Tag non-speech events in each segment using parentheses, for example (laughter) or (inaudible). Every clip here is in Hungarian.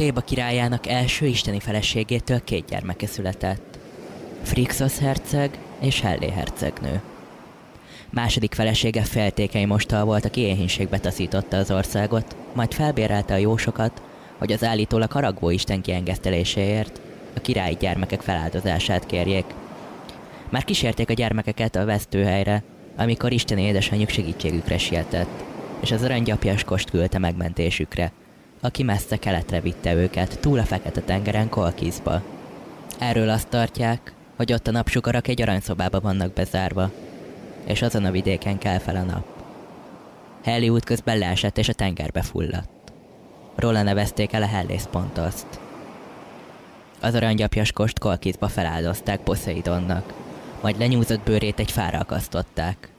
Téba királyának első isteni feleségétől két gyermeke született. Frixos herceg és Hellé hercegnő. Második felesége feltékeny mostal volt, aki éhénységbe taszította az országot, majd felbérelte a jósokat, hogy az állítólag haragvó Isten kiengeszteléséért a királyi gyermekek feláldozását kérjék. Már kísérték a gyermekeket a vesztőhelyre, amikor Isten édesanyjuk segítségükre sietett, és az aranygyapjaskost küldte megmentésükre, aki messze keletre vitte őket, túl a Fekete-tengeren Kolkizba. Erről azt tartják, hogy ott a napsugarak egy aranyszobába vannak bezárva, és azon a vidéken kell fel a nap. Helli útközben leesett és a tengerbe fulladt. Róla nevezték el a Hellész pontoszt. Az aranygyapjaskost Kolkizba feláldozták Poseidonnak, majd lenyúzott bőrét egy fára akasztották.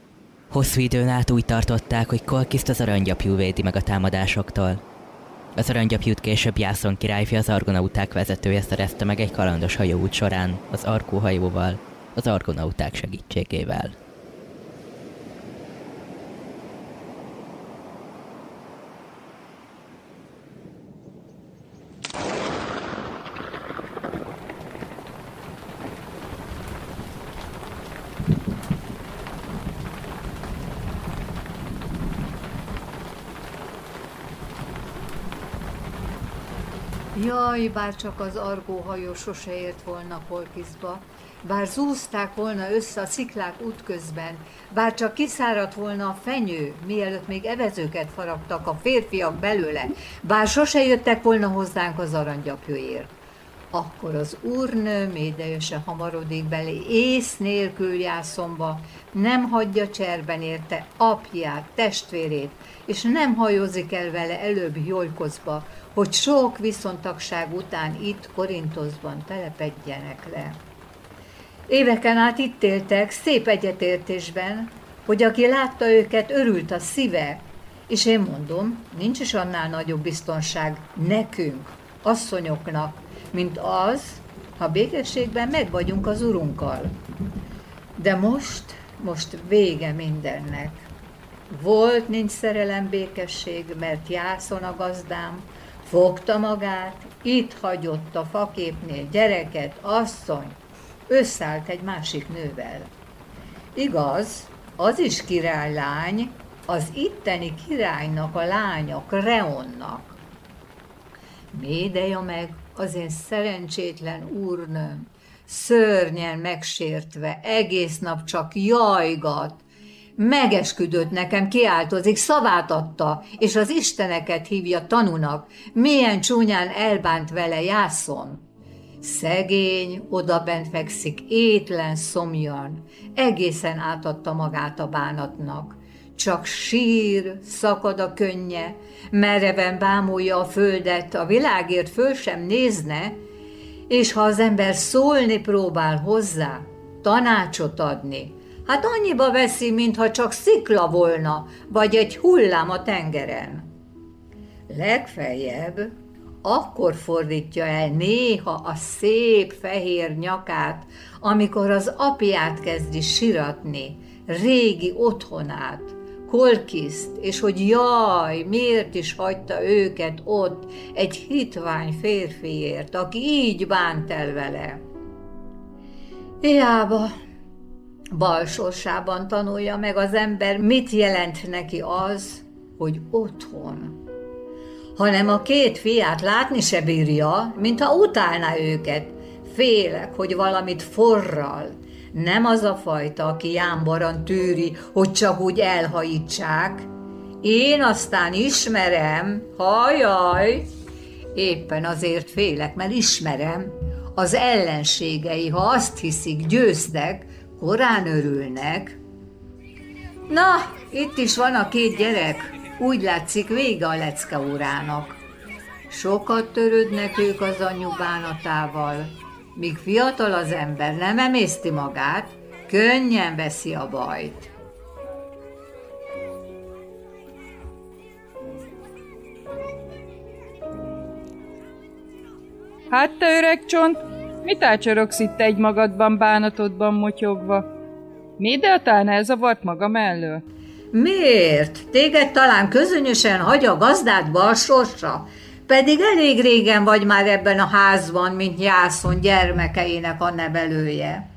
Hosszú időn át úgy tartották, hogy Kolkiszt az aranygyapjú védi meg a támadásoktól. Az aranygyapjút később Jászon királyfi az argonauták vezetője szerezte meg egy kalandos hajóút során, az Arkó hajóval, az argonauták segítségével. Jaj, bár csak az argóhajó sose ért volna Kolkizba, bár zúzták volna össze a sziklák útközben, bár csak kiszáradt volna a fenyő, mielőtt még evezőket faragtak a férfiak belőle, bár sose jöttek volna hozzánk az aranygyapjóért. Akkor az úrnő médejöse hamarodik belé, ész nélkül jászomba, nem hagyja cserben érte apját, testvérét, és nem hajózik el vele előbb Jolkozba, hogy sok viszontagság után itt Korintoszban telepedjenek le. Éveken át itt éltek, szép egyetértésben, hogy aki látta őket, örült a szíve, és én mondom, nincs is annál nagyobb biztonság nekünk, asszonyoknak, mint az, ha békességben meg vagyunk az urunkkal. De most, most vége mindennek. Volt, nincs szerelem, békesség, mert jászon a gazdám, fogta magát, itt hagyott a faképnél gyereket, asszony, összállt egy másik nővel. Igaz, az is királylány, az itteni királynak a lánya, Kreonnak. Médeja meg az én szerencsétlen úrnőm, szörnyen megsértve, egész nap csak jajgat, megesküdött nekem, kiáltozik, szavát adta, és az isteneket hívja tanunak, milyen csúnyán elbánt vele jászon. Szegény, odabent fekszik, étlen, szomjan, egészen átadta magát a bánatnak. Csak sír, szakad a könnye, mereven bámulja a földet, a világért föl sem nézne, és ha az ember szólni próbál hozzá, tanácsot adni, Hát annyiba veszi, mintha csak szikla volna, vagy egy hullám a tengeren. Legfeljebb akkor fordítja el néha a szép fehér nyakát, amikor az apját kezdi siratni, régi otthonát, Kolkiszt, és hogy jaj, miért is hagyta őket ott egy hitvány férfiért, aki így bánt el vele. Hiába, balsorsában tanulja meg az ember, mit jelent neki az, hogy otthon. Hanem a két fiát látni se bírja, mintha utálná őket. Félek, hogy valamit forral. Nem az a fajta, aki jámbaran tűri, hogy csak úgy elhajítsák. Én aztán ismerem, hajaj, éppen azért félek, mert ismerem, az ellenségei, ha azt hiszik, győztek, korán örülnek. Na, itt is van a két gyerek, úgy látszik vége a lecke órának. Sokat törődnek ők az anyu bánatával, míg fiatal az ember nem emészti magát, könnyen veszi a bajt. Hát te öreg csont, Mit ácsorogsz itt egy magadban, bánatodban motyogva? Mi talán elzavart maga mellől? Miért? Téged talán közönösen hagy a gazdádba a sorsa. Pedig elég régen vagy már ebben a házban, mint Jászon gyermekeinek a nevelője.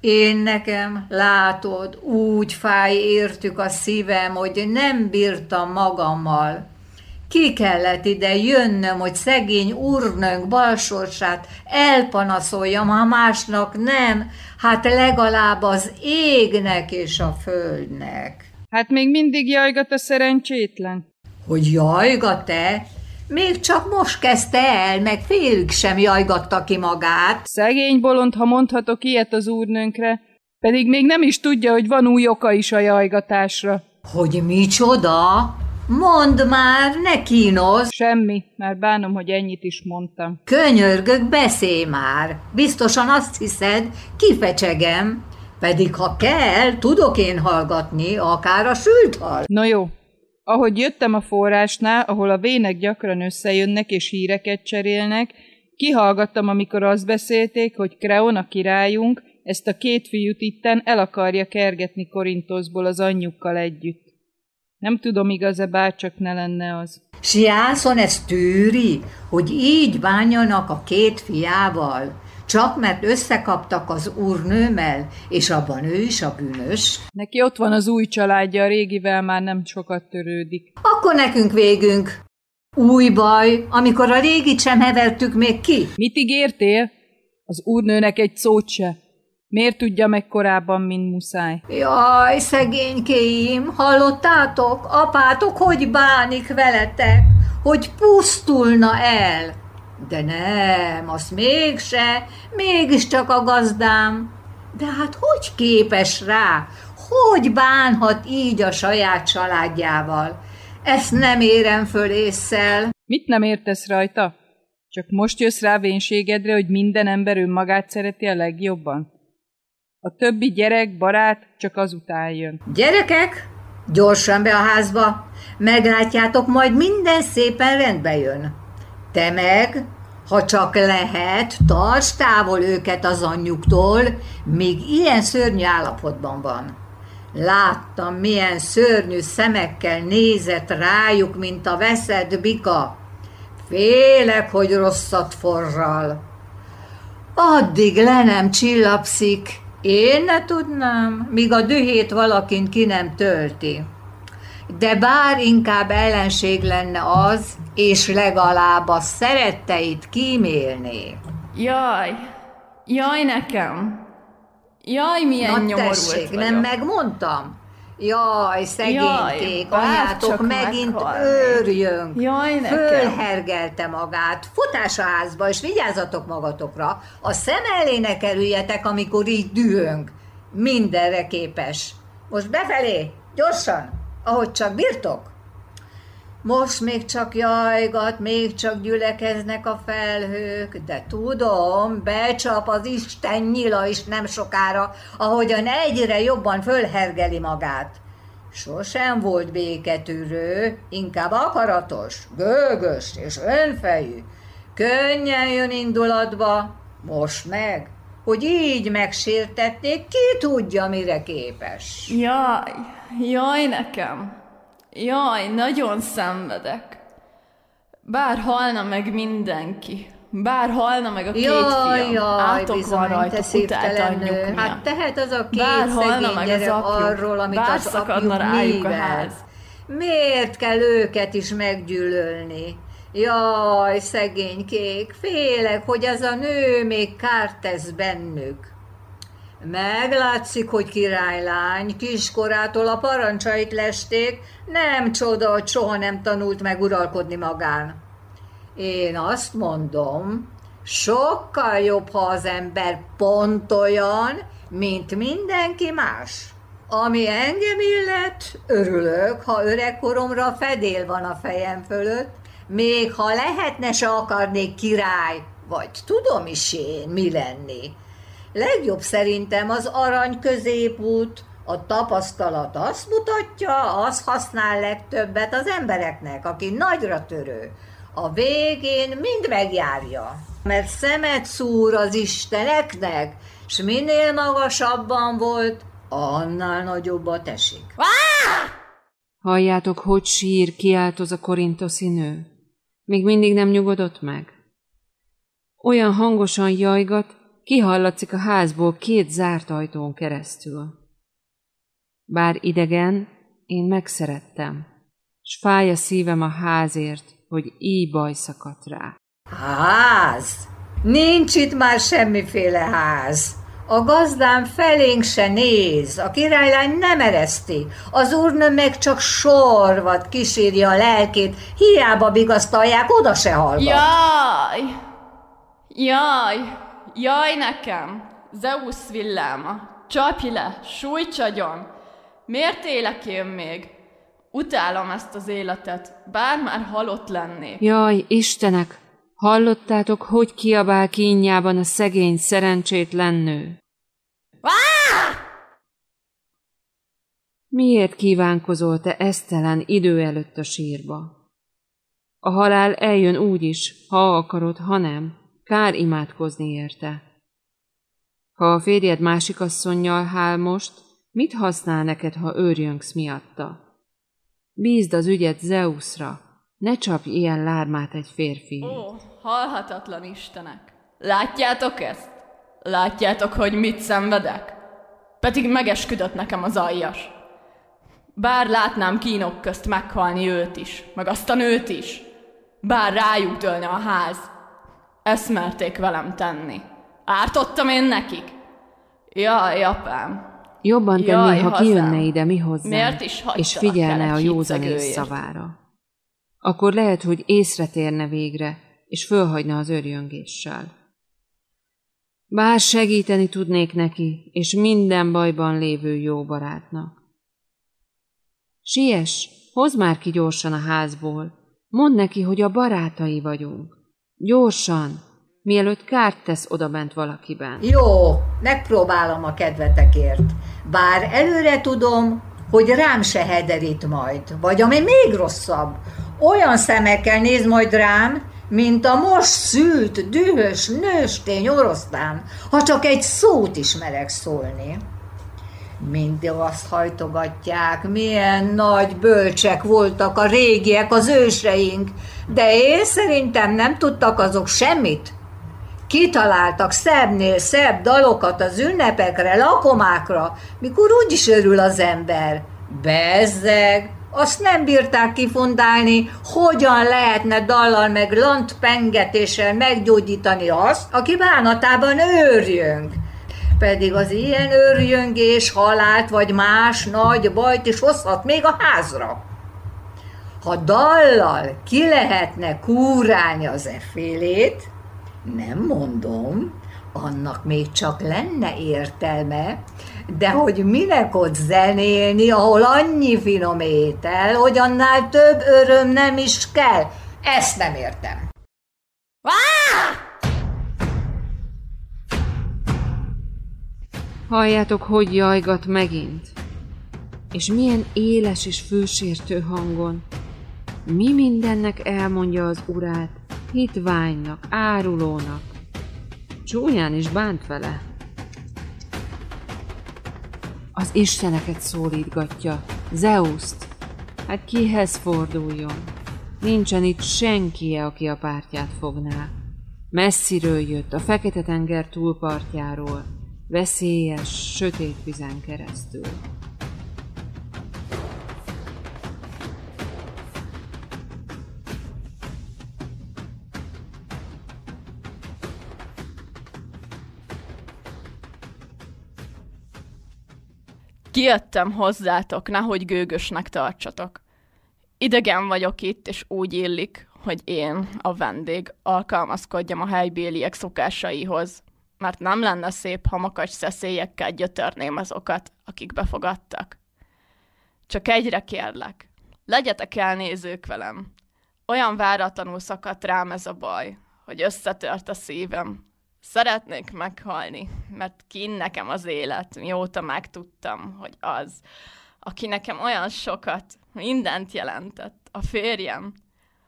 Én nekem, látod, úgy fáj értük a szívem, hogy nem bírtam magammal. Ki kellett ide jönnöm, hogy szegény úrnőnk balsorsát elpanaszoljam, ha másnak nem, hát legalább az égnek és a földnek. Hát még mindig jajgat a szerencsétlen. Hogy jajgat-e? Még csak most kezdte el, meg félük sem jajgatta ki magát. Szegény bolond, ha mondhatok ilyet az úrnőnkre, pedig még nem is tudja, hogy van új oka is a jajgatásra. Hogy micsoda? Mondd már, ne kínoz! Semmi, már bánom, hogy ennyit is mondtam. Könyörgök, beszélj már! Biztosan azt hiszed, kifecsegem, pedig ha kell, tudok én hallgatni, akár a sült hal. No jó, ahogy jöttem a forrásnál, ahol a vének gyakran összejönnek és híreket cserélnek, kihallgattam, amikor azt beszélték, hogy Kreon a királyunk ezt a két fiút itten el akarja kergetni Korintoszból az anyjukkal együtt. Nem tudom, igaz-e bárcsak ne lenne az. Siászon ezt tűri, hogy így bánjanak a két fiával, csak mert összekaptak az úrnőmmel, és abban ő is a bűnös. Neki ott van az új családja, a régivel már nem sokat törődik. Akkor nekünk végünk. Új baj, amikor a régit sem hevertük még ki. Mit ígértél? Az úrnőnek egy szót se. Miért tudja meg korábban, mint muszáj? Jaj, szegénykéim, hallottátok? Apátok hogy bánik veletek? Hogy pusztulna el? De nem, azt mégse, mégiscsak a gazdám. De hát hogy képes rá? Hogy bánhat így a saját családjával? Ezt nem érem föl észszel. Mit nem értesz rajta? Csak most jössz rá vénségedre, hogy minden ember önmagát szereti a legjobban? A többi gyerek, barát csak azután jön. Gyerekek, gyorsan be a házba, meglátjátok, majd minden szépen rendbe jön. Te meg, ha csak lehet, tarts távol őket az anyjuktól, míg ilyen szörnyű állapotban van. Láttam, milyen szörnyű szemekkel nézett rájuk, mint a veszett bika. Félek, hogy rosszat forral. Addig le nem csillapszik, én ne tudnám, míg a dühét valakin ki nem tölti. De bár inkább ellenség lenne az, és legalább a szeretteit kímélné. Jaj, jaj nekem. Jaj, milyen Na nyomorult tessék, vagyok. nem megmondtam? Jaj, szegénykék, Jaj, anyátok megint meghalni. őrjön. Jaj, nekem. Fölhergelte magát. Futás a házba, és vigyázzatok magatokra. A szem elé ne kerüljetek, amikor így dühöng. Mindenre képes. Most befelé, gyorsan, ahogy csak birtok. Most még csak jajgat, még csak gyülekeznek a felhők, de tudom, becsap az Isten nyila is nem sokára, ahogyan egyre jobban fölhergeli magát. Sosem volt béketűrő, inkább akaratos, gőgös és önfejű. Könnyen jön indulatba, most meg, hogy így megsértetnék, ki tudja, mire képes. Jaj, jaj nekem. Jaj, nagyon szenvedek. Bár halna meg mindenki. Bár halna meg a két Jaj, fiam. jaj, Átok van bizony, rajta, te anyjuk nő. Hát tehet az a két Bár halna meg az apjuk, arról, amit bár az szakadna rájuk a művel. ház. Miért kell őket is meggyűlölni? Jaj, szegény kék, félek, hogy ez a nő még kárt tesz bennük. Meglátszik, hogy királylány, kiskorától a parancsait lesték, nem csoda, hogy soha nem tanult meg uralkodni magán. Én azt mondom, sokkal jobb, ha az ember pont olyan, mint mindenki más. Ami engem illet, örülök, ha öregkoromra fedél van a fejem fölött, még ha lehetne, se akarnék király, vagy tudom is én, mi lenni. Legjobb szerintem az arany középút, a tapasztalat azt mutatja, az használ legtöbbet az embereknek, aki nagyra törő. A végén mind megjárja, mert szemet szúr az isteneknek, s minél magasabban volt, annál nagyobbat esik. Halljátok, hogy sír, kiáltoz a korintoszi nő. Még mindig nem nyugodott meg? Olyan hangosan jajgat, kihallatszik a házból két zárt ajtón keresztül. Bár idegen, én megszerettem, s fáj a szívem a házért, hogy így baj szakadt rá. Ház? Nincs itt már semmiféle ház. A gazdám felénk se néz, a királylány nem ereszti, az úrnő meg csak sorvat kísírja a lelkét, hiába bigasztalják, oda se hallgat. Jaj! Jaj! Jaj nekem! Zeus villáma! Csapj le! Sújtsagyon! Miért élek én még? Utálom ezt az életet, bár már halott lennék. Jaj, Istenek, hallottátok, hogy kiabál kínjában a szegény szerencsétlen nő? Miért kívánkozol te esztelen idő előtt a sírba? A halál eljön úgy is, ha akarod, ha nem, kár imádkozni érte. Ha a férjed másik asszonynal hál most, mit használ neked, ha őrjöngsz miatta? Bízd az ügyet Zeusra, ne csapj ilyen lármát egy férfi. Ó, halhatatlan Istenek! Látjátok ezt? Látjátok, hogy mit szenvedek? Pedig megesküdött nekem az aljas. Bár látnám kínok közt meghalni őt is, meg azt a nőt is. Bár rájuk dőlne a ház. Ezt merték velem tenni. Ártottam én nekik? Jaj, apám. Jobban tenné, Jaj, ha hazám. kijönne ide mi hozzánk, Miért is és figyelne el a józanész hicegőért? szavára. Akkor lehet, hogy észre térne végre, és fölhagyna az örjöngéssel. Bár segíteni tudnék neki, és minden bajban lévő jó barátnak. Siess, hozd már ki gyorsan a házból, mondd neki, hogy a barátai vagyunk. Gyorsan, mielőtt kárt tesz odabent valakiben. Jó, megpróbálom a kedvetekért. Bár előre tudom, hogy rám se hederít majd, vagy ami még rosszabb, olyan szemekkel néz majd rám, mint a most szült, dühös, nőstény oroszlán, ha csak egy szót is merek szólni. Mindig azt hajtogatják, milyen nagy bölcsek voltak a régiek, az őseink, de én szerintem nem tudtak azok semmit. Kitaláltak szebbnél szebb dalokat az ünnepekre, lakomákra, mikor úgy is örül az ember. Bezzeg, azt nem bírták kifundálni, hogyan lehetne dallal meg lantpengetéssel meggyógyítani azt, aki bánatában őrjöng. Pedig az ilyen őrjöngés halált vagy más nagy bajt is hozhat még a házra. Ha dallal ki lehetne kúrálni az effélét, nem mondom, annak még csak lenne értelme, de hogy minek ott zenélni, ahol annyi finom étel, hogy annál több öröm nem is kell, ezt nem értem. Halljátok, hogy jajgat megint? És milyen éles és fősértő hangon. Mi mindennek elmondja az urát, hitványnak, árulónak. Csúnyán is bánt vele. Az isteneket szólítgatja, Zeuszt. Hát kihez forduljon? Nincsen itt senkie, aki a pártját fogná. Messziről jött, a Fekete-tenger túlpartjáról, veszélyes, sötét vizen keresztül. Kijöttem hozzátok, nehogy gőgösnek tartsatok. Idegen vagyok itt, és úgy illik, hogy én, a vendég, alkalmazkodjam a helybéliek szokásaihoz, mert nem lenne szép, ha makacs szeszélyekkel gyötörném azokat, akik befogadtak. Csak egyre kérlek, legyetek elnézők velem. Olyan váratlanul szakadt rám ez a baj, hogy összetört a szívem. Szeretnék meghalni, mert kín nekem az élet, mióta megtudtam, hogy az, aki nekem olyan sokat, mindent jelentett, a férjem,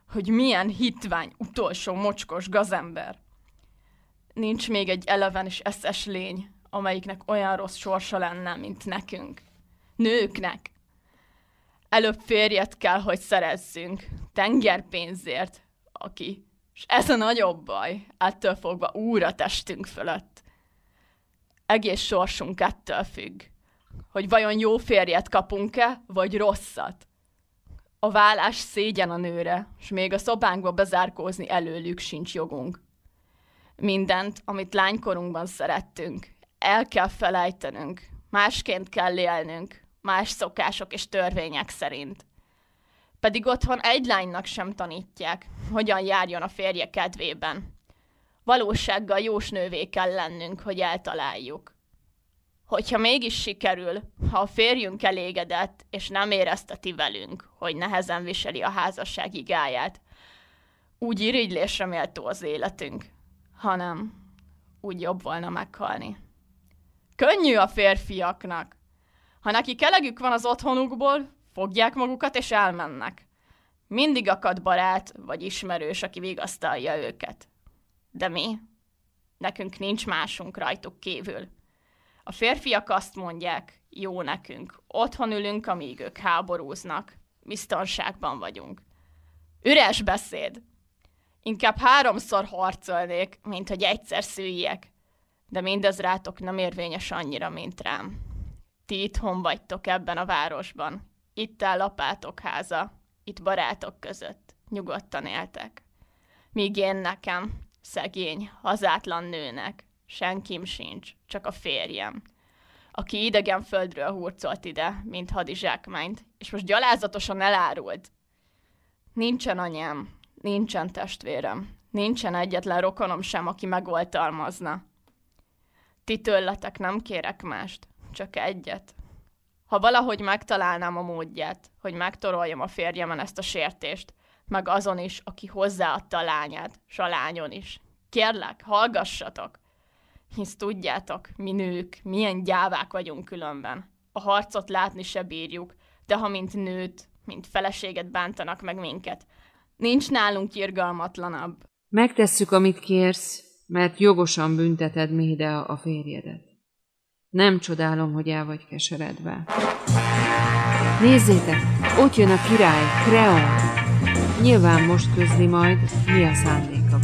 hogy milyen hitvány, utolsó mocskos gazember. Nincs még egy eleven és eszes lény, amelyiknek olyan rossz sorsa lenne, mint nekünk. Nőknek. Előbb férjet kell, hogy szerezzünk, tengerpénzért, valaki. És ez a nagyobb baj, ettől fogva úra testünk fölött. Egész sorsunk ettől függ, hogy vajon jó férjet kapunk-e, vagy rosszat. A vállás szégyen a nőre, és még a szobánkba bezárkózni előlük sincs jogunk. Mindent, amit lánykorunkban szerettünk, el kell felejtenünk, másként kell élnünk, más szokások és törvények szerint. Pedig otthon egy lánynak sem tanítják, hogyan járjon a férje kedvében. Valósággal jós nővé kell lennünk, hogy eltaláljuk. Hogyha mégis sikerül, ha a férjünk elégedett, és nem érezteti velünk, hogy nehezen viseli a házasság igáját, úgy irigylésre méltó az életünk, hanem úgy jobb volna meghalni. Könnyű a férfiaknak. Ha neki kelegük van az otthonukból, fogják magukat és elmennek. Mindig akad barát vagy ismerős, aki vigasztalja őket. De mi? Nekünk nincs másunk rajtuk kívül. A férfiak azt mondják, jó nekünk, otthon ülünk, amíg ők háborúznak, biztonságban vagyunk. Üres beszéd! Inkább háromszor harcolnék, mint hogy egyszer szüljek. De mindez rátok nem érvényes annyira, mint rám. Ti itthon vagytok ebben a városban. Itt áll apátok háza, itt barátok között. Nyugodtan éltek. Míg én nekem, szegény, hazátlan nőnek, senkim sincs, csak a férjem, aki idegen földről hurcolt ide, mint hadizsákmányt, és most gyalázatosan elárult. Nincsen anyám, nincsen testvérem, nincsen egyetlen rokonom sem, aki megoltalmazna. Ti tőletek nem kérek mást, csak egyet. Ha valahogy megtalálnám a módját, hogy megtoroljam a férjemen ezt a sértést, meg azon is, aki hozzáadta a lányát, s a lányon is. Kérlek, hallgassatok! Hisz tudjátok, mi nők, milyen gyávák vagyunk különben. A harcot látni se bírjuk, de ha mint nőt, mint feleséget bántanak meg minket, nincs nálunk irgalmatlanabb. Megtesszük, amit kérsz, mert jogosan bünteted Médea a férjedet. Nem csodálom, hogy el vagy keseredve. Nézzétek, ott jön a király, Kreon. Nyilván most közli majd, mi a szándéka.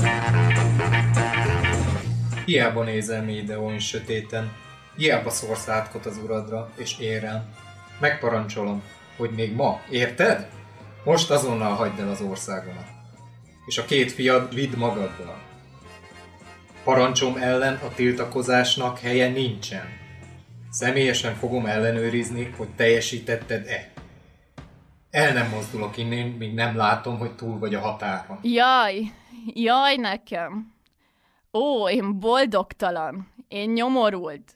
Hiába nézel Médeon sötéten, hiába szórsz átkot az uradra, és én rám. Megparancsolom, hogy még ma, érted? Most azonnal hagyd el az országomat. És a két fiad vidd magaddal. Parancsom ellen a tiltakozásnak helye nincsen. Személyesen fogom ellenőrizni, hogy teljesítetted-e. El nem mozdulok innen, míg nem látom, hogy túl vagy a határon. Jaj, jaj nekem. Ó, én boldogtalan, én nyomorult.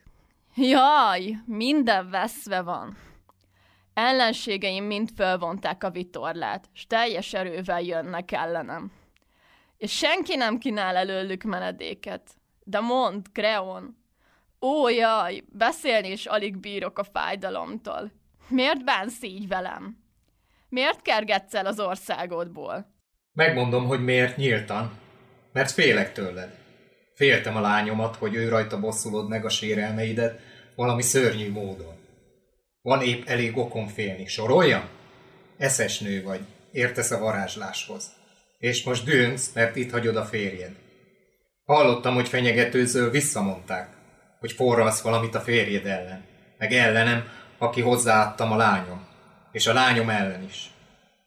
Jaj, minden veszve van. Ellenségeim mind fölvonták a vitorlát, s teljes erővel jönnek ellenem és senki nem kínál előlük menedéket. De mond, Kreon, ó jaj, beszélni is alig bírok a fájdalomtól. Miért bánsz így velem? Miért kergetsz el az országodból? Megmondom, hogy miért nyíltan. Mert félek tőled. Féltem a lányomat, hogy ő rajta bosszulod meg a sérelmeidet valami szörnyű módon. Van épp elég okon félni. Soroljam? Eszes nő vagy. Értesz a varázsláshoz és most dűnsz, mert itt hagyod a férjed. Hallottam, hogy fenyegetőzől visszamondták, hogy forralsz valamit a férjed ellen, meg ellenem, aki hozzáadtam a lányom, és a lányom ellen is.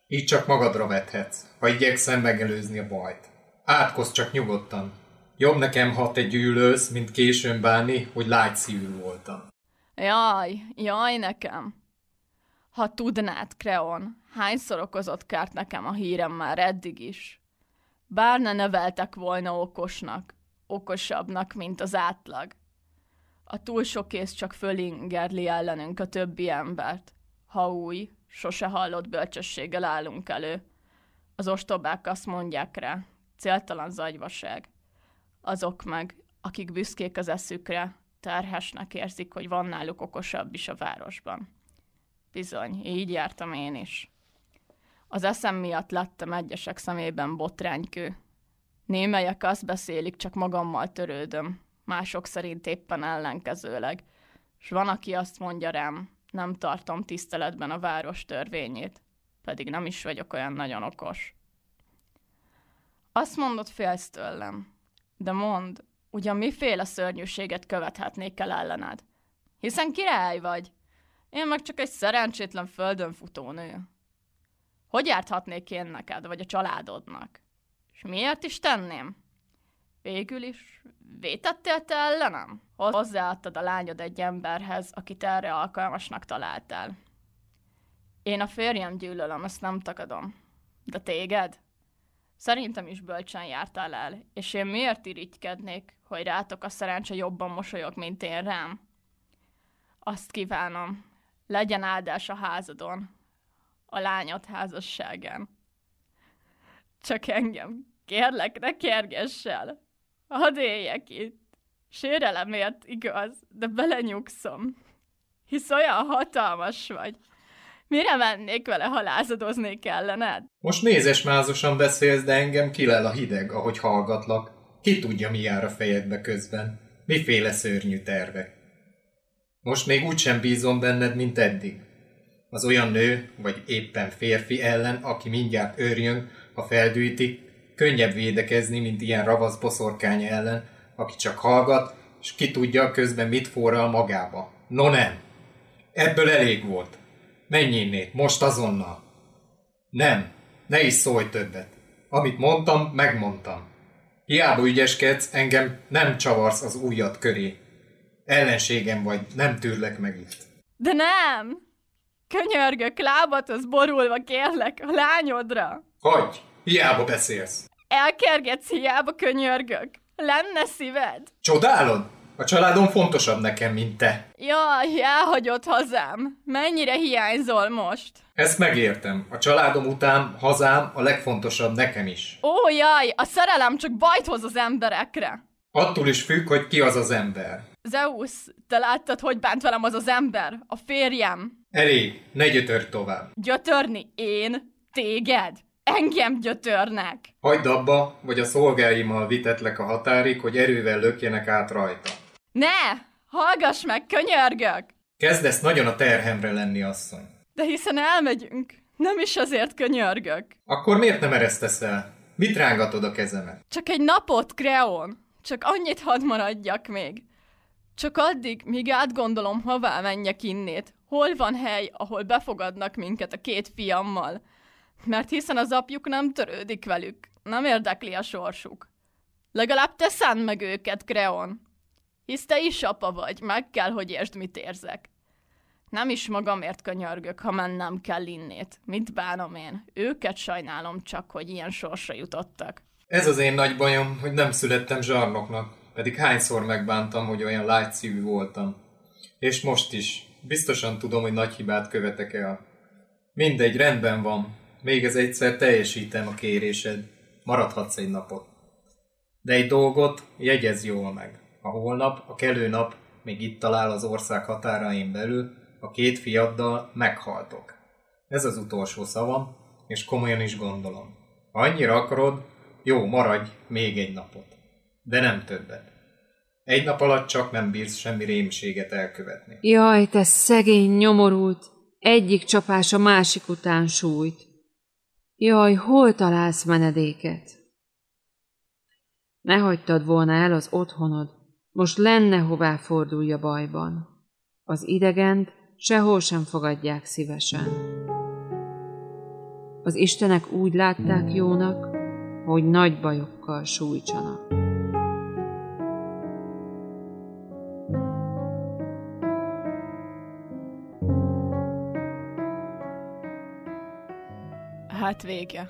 Így csak magadra vethetsz, ha igyekszem megelőzni a bajt. Átkozz csak nyugodtan. Jobb nekem, ha te gyűlölsz, mint későn bánni, hogy lágyszívű voltam. Jaj, jaj nekem. Ha tudnád, Kreon, hányszor okozott kárt nekem a hírem már eddig is. Bár ne neveltek volna okosnak, okosabbnak, mint az átlag. A túl sok ész csak fölingerli ellenünk a többi embert. Ha új, sose hallott bölcsességgel állunk elő. Az ostobák azt mondják rá, céltalan zagyvaság. Azok meg, akik büszkék az eszükre, terhesnek érzik, hogy van náluk okosabb is a városban. Bizony, így jártam én is. Az eszem miatt lettem egyesek szemében botránykő. Némelyek azt beszélik, csak magammal törődöm, mások szerint éppen ellenkezőleg, s van, aki azt mondja rám, nem tartom tiszteletben a város törvényét, pedig nem is vagyok olyan nagyon okos. Azt mondod, félsz tőlem. De mond, ugyan miféle szörnyűséget követhetnék el ellened? Hiszen király vagy. Én meg csak egy szerencsétlen földön futó nő. Hogy járthatnék én neked, vagy a családodnak? És miért is tenném? Végül is vétettél te ellenem? Hozzáadtad a lányod egy emberhez, akit erre alkalmasnak találtál. Én a férjem gyűlölöm, ezt nem tagadom. De téged? Szerintem is bölcsen jártál el, és én miért irigykednék, hogy rátok a szerencse jobban mosolyog, mint én rám? Azt kívánom, legyen áldás a házadon, a lányod házasságán. Csak engem, kérlek, ne kergess el. Hadd éljek itt. Sérelemért igaz, de belenyugszom. Hisz olyan hatalmas vagy. Mire mennék vele, ha lázadoznék ellened? Most mézesmázosan beszélsz, de engem kilel a hideg, ahogy hallgatlak. Ki tudja, mi jár a fejedbe közben. Miféle szörnyű tervek. Most még úgysem bízom benned, mint eddig. Az olyan nő, vagy éppen férfi ellen, aki mindjárt őrjön, ha feldűjtik, könnyebb védekezni, mint ilyen ravasz boszorkány ellen, aki csak hallgat, és ki tudja közben mit forral magába. No nem! Ebből elég volt. Menj innét, most azonnal. Nem, ne is szólj többet. Amit mondtam, megmondtam. Hiába ügyeskedsz, engem nem csavarsz az ujjad köré. Ellenségem vagy, nem tűrlek meg itt. De nem! Könyörgök, lábathoz borulva kérlek a lányodra. Hagyj! Hiába beszélsz. Elkergetsz, hiába könyörgök. Lenne szíved? Csodálod? A családom fontosabb nekem, mint te. Jaj, elhagyott hazám. Mennyire hiányzol most? Ezt megértem. A családom után hazám a legfontosabb nekem is. Ó, jaj, a szerelem csak bajt hoz az emberekre. Attól is függ, hogy ki az az ember. Zeus, te láttad, hogy bánt velem az az ember? A férjem. Elég, ne gyötör tovább. Gyötörni én? Téged? Engem gyötörnek. Hagyd abba, vagy a szolgáimmal vitetlek a határig, hogy erővel lökjenek át rajta. Ne! Hallgass meg, könyörgök! Kezdesz nagyon a terhemre lenni, asszony. De hiszen elmegyünk. Nem is azért könyörgök. Akkor miért nem eresztesz el? Mit rángatod a kezemet? Csak egy napot, Kreon. Csak annyit hadd maradjak még. Csak addig, míg átgondolom, hová menjek innét. Hol van hely, ahol befogadnak minket a két fiammal. Mert hiszen az apjuk nem törődik velük. Nem érdekli a sorsuk. Legalább te szánd meg őket, Kreon. Hisz te is apa vagy, meg kell, hogy értsd, mit érzek. Nem is magamért könyörgök, ha mennem kell innét. Mit bánom én? Őket sajnálom csak, hogy ilyen sorsra jutottak. Ez az én nagy bajom, hogy nem születtem zsarnoknak, pedig hányszor megbántam, hogy olyan lágyszívű voltam. És most is. Biztosan tudom, hogy nagy hibát követek el. Mindegy, rendben van. Még ez egyszer teljesítem a kérésed. Maradhatsz egy napot. De egy dolgot jegyez jól meg. A holnap, a kelő nap még itt talál az ország határain belül, a két fiaddal meghaltok. Ez az utolsó szavam, és komolyan is gondolom. Ha annyira akarod, jó, maradj még egy napot. De nem többet. Egy nap alatt csak nem bírsz semmi rémséget elkövetni. Jaj, te szegény nyomorult! Egyik csapás a másik után sújt. Jaj, hol találsz menedéket? Ne hagytad volna el az otthonod, most lenne hová fordulj a bajban. Az idegent sehol sem fogadják szívesen. Az istenek úgy látták jónak, hogy nagy bajokkal sújtsanak. Hát vége.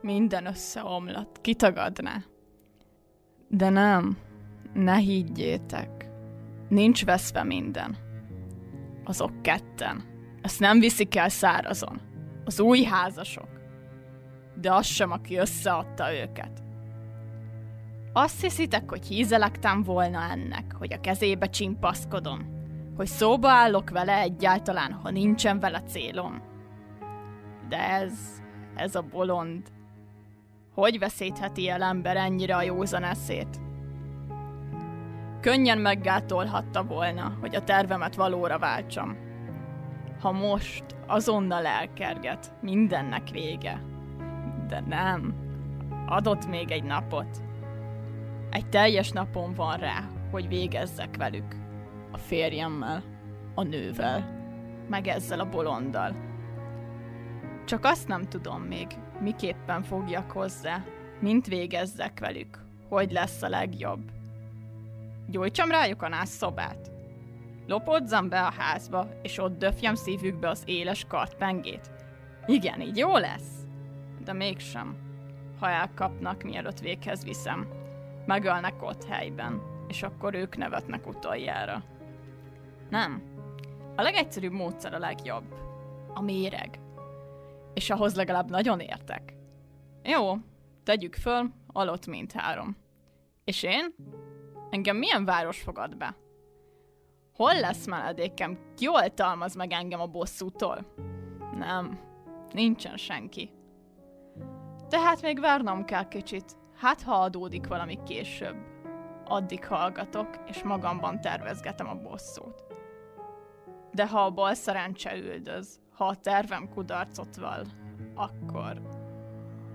Minden összeomlott, kitagadná. De nem, ne higgyétek. Nincs veszve minden. Azok ketten. Ezt nem viszik el szárazon. Az új házasok. De az sem, aki összeadta őket. Azt hiszitek, hogy hízelektem volna ennek, hogy a kezébe csimpaszkodom? Hogy szóba állok vele egyáltalán, ha nincsen vele célom? De ez, ez a bolond. Hogy veszítheti el ember ennyire a józan eszét? Könnyen meggátolhatta volna, hogy a tervemet valóra váltsam. Ha most azonnal elkerget, mindennek vége. De nem. adott még egy napot. Egy teljes napon van rá, hogy végezzek velük. A férjemmel, a nővel, meg ezzel a bolonddal. Csak azt nem tudom még, miképpen fogjak hozzá, mint végezzek velük, hogy lesz a legjobb. Gyújtsam rájuk a nász szobát. Lopodzam be a házba, és ott döfjem szívükbe az éles kartpengét. Igen, így jó lesz. De mégsem. Ha elkapnak, mielőtt véghez viszem. Megölnek ott helyben, és akkor ők nevetnek utoljára. Nem. A legegyszerűbb módszer a legjobb. A méreg. És ahhoz legalább nagyon értek. Jó, tegyük föl, alott mindhárom. És én? Engem milyen város fogad be? Hol lesz menedékem? Ki oltalmaz meg engem a bosszútól? Nem, nincsen senki. Tehát még várnom kell kicsit, hát ha adódik valami később. Addig hallgatok, és magamban tervezgetem a bosszút. De ha a bal szerencse üldöz, ha a tervem kudarcot val, akkor...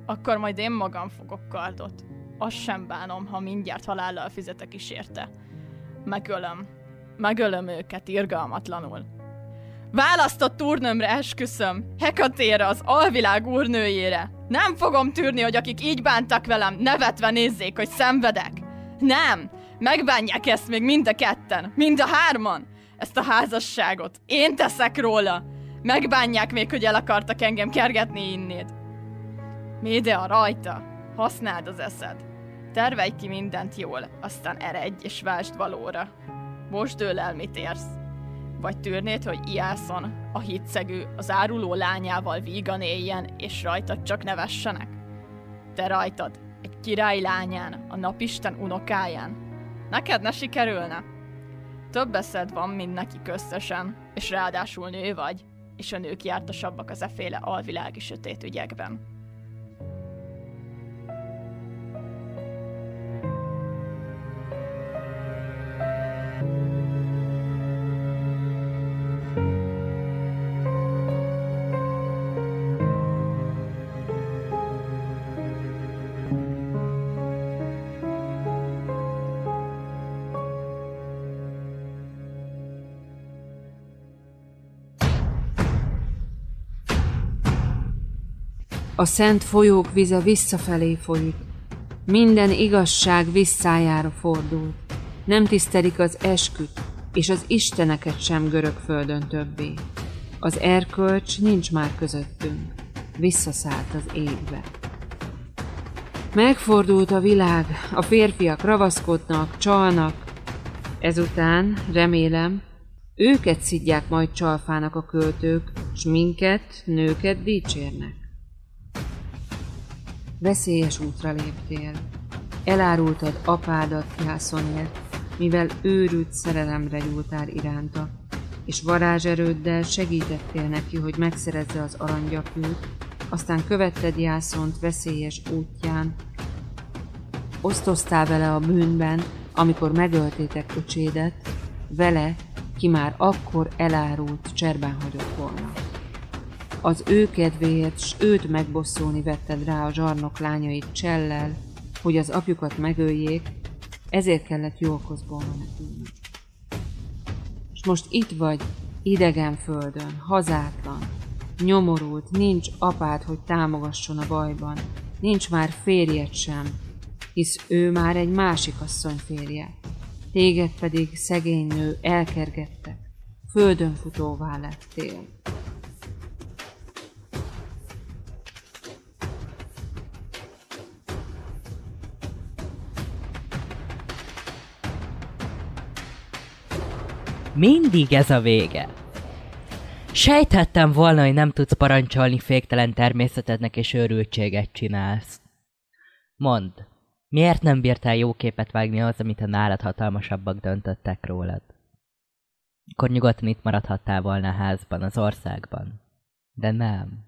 Akkor majd én magam fogok kardot. Azt sem bánom, ha mindjárt halállal fizetek is érte. Megölöm. Megölöm őket irgalmatlanul. Választott úrnőmre esküszöm, Hekatére, az alvilág úrnőjére. Nem fogom tűrni, hogy akik így bántak velem, nevetve nézzék, hogy szenvedek. Nem! Megbánják ezt még mind a ketten, mind a hárman. Ezt a házasságot. Én teszek róla. Megbánják még, hogy el akartak engem kergetni innét. Médea rajta. Használd az eszed. Tervelj ki mindent jól, aztán eredj és váltsd valóra. Most dől el, mit érsz. Vagy tűrnéd, hogy Iászon, a hitszegő, az áruló lányával vígan éljen, és rajtad csak nevessenek? Te rajtad, egy király lányán, a napisten unokáján. Neked ne sikerülne? Több eszed van, mint neki köztesen, és ráadásul nő vagy, és a nők jártasabbak az eféle alvilági sötét ügyekben. A szent folyók vize visszafelé folyik. Minden igazság visszájára fordul. Nem tisztelik az esküt, és az isteneket sem görög földön többé. Az erkölcs nincs már közöttünk. Visszaszállt az égbe. Megfordult a világ, a férfiak ravaszkodnak, csalnak. Ezután, remélem, őket szidják majd csalfának a költők, s minket, nőket dicsérnek. Veszélyes útra léptél. Elárultad apádat Jászonért, mivel őrült szerelemre gyúltál iránta, és varázserőddel segítettél neki, hogy megszerezze az aranygyapjút, aztán követted Jászont veszélyes útján, osztoztál vele a bűnben, amikor megöltétek öcsédet, vele, ki már akkor elárult cserben hagyott volna. Az ő kedvéért, s őt megbosszulni vetted rá a zsarnok lányait csellel, hogy az apjukat megöljék, ezért kellett jókozbolna nekünk. És most itt vagy, idegen földön, hazátlan, nyomorult, nincs apád, hogy támogasson a bajban, nincs már férjed sem, hisz ő már egy másik asszony férje. Téged pedig szegény nő elkergettek, földön futóvá lettél. Mindig ez a vége. Sejthettem volna, hogy nem tudsz parancsolni féktelen természetednek és őrültséget csinálsz. Mondd, miért nem bírtál jó képet vágni az, amit a nálad hatalmasabbak döntöttek rólad? Akkor nyugodtan itt maradhattál volna a házban, az országban. De nem.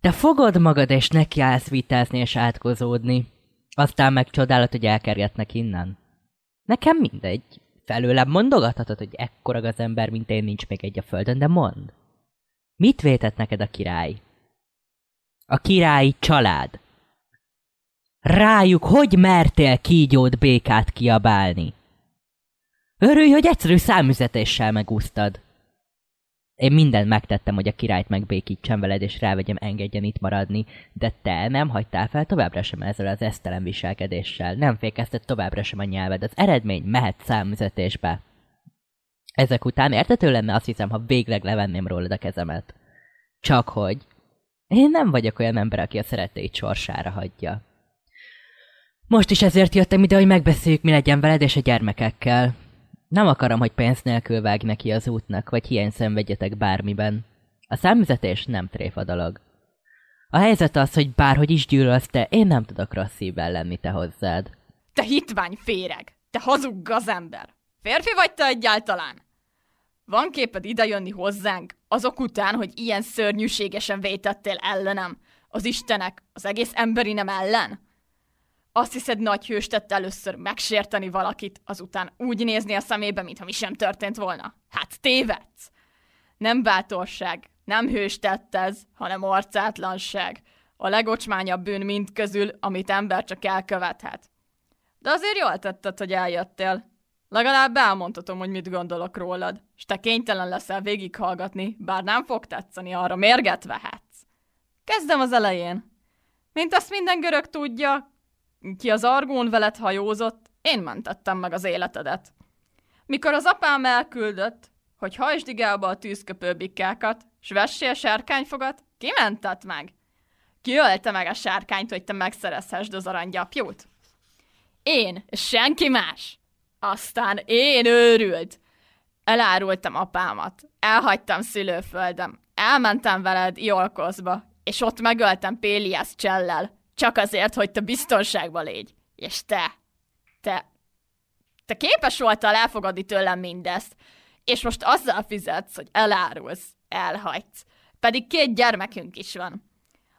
Te fogod magad és nekiállsz vitázni és átkozódni. Aztán meg csodálod, hogy elkergetnek innen. Nekem mindegy. Felőlem mondogathatod, hogy ekkora az ember, mint én nincs még egy a földön, de mond. Mit vétett neked a király? A királyi család. Rájuk hogy mertél kígyót békát kiabálni? Örülj, hogy egyszerű számüzetéssel megúsztad. Én mindent megtettem, hogy a királyt megbékítsem veled, és rávegyem engedjen itt maradni, de te nem hagytál fel továbbra sem ezzel az esztelen viselkedéssel. Nem fékezted továbbra sem a nyelved. Az eredmény mehet számüzetésbe. Ezek után értető lenne azt hiszem, ha végleg levenném rólad a kezemet. Csak hogy én nem vagyok olyan ember, aki a szeretteit sorsára hagyja. Most is ezért jöttem ide, hogy megbeszéljük, mi legyen veled és a gyermekekkel. Nem akarom, hogy pénz nélkül vág neki az útnak, vagy hiány szenvedjetek bármiben. A számüzetés nem tréfa dolog. A helyzet az, hogy bárhogy is gyűlölsz te, én nem tudok rossz szívvel lenni te hozzád. Te hitvány féreg! Te hazug gazember! Férfi vagy te egyáltalán? Van képed idejönni hozzánk, azok után, hogy ilyen szörnyűségesen vétettél ellenem, az Istenek, az egész emberi nem ellen? Azt hiszed, nagy hős tett először megsérteni valakit, azután úgy nézni a szemébe, mintha mi sem történt volna? Hát tévedsz! Nem bátorság, nem hős tett ez, hanem arcátlanság. A legocsmányabb bűn mind közül, amit ember csak elkövethet. De azért jól tetted, hogy eljöttél. Legalább elmondhatom, hogy mit gondolok rólad, és te kénytelen leszel végighallgatni, bár nem fog tetszeni, arra mérget vehetsz. Kezdem az elején. Mint azt minden görög tudja, ki az argón veled hajózott, én mentettem meg az életedet. Mikor az apám elküldött, hogy hajtsd igába a tűzköpő bikkákat, s vessél sárkányfogat, ki mentett meg? Ki ölte meg a sárkányt, hogy te megszerezhessd az aranygyapjút? Én, és senki más. Aztán én őrült. Elárultam apámat, elhagytam szülőföldem, elmentem veled Iolkoszba, és ott megöltem Péliász csellel, csak azért, hogy te biztonságban légy. És te, te, te képes voltál elfogadni tőlem mindezt, és most azzal fizetsz, hogy elárulsz, elhagysz. Pedig két gyermekünk is van.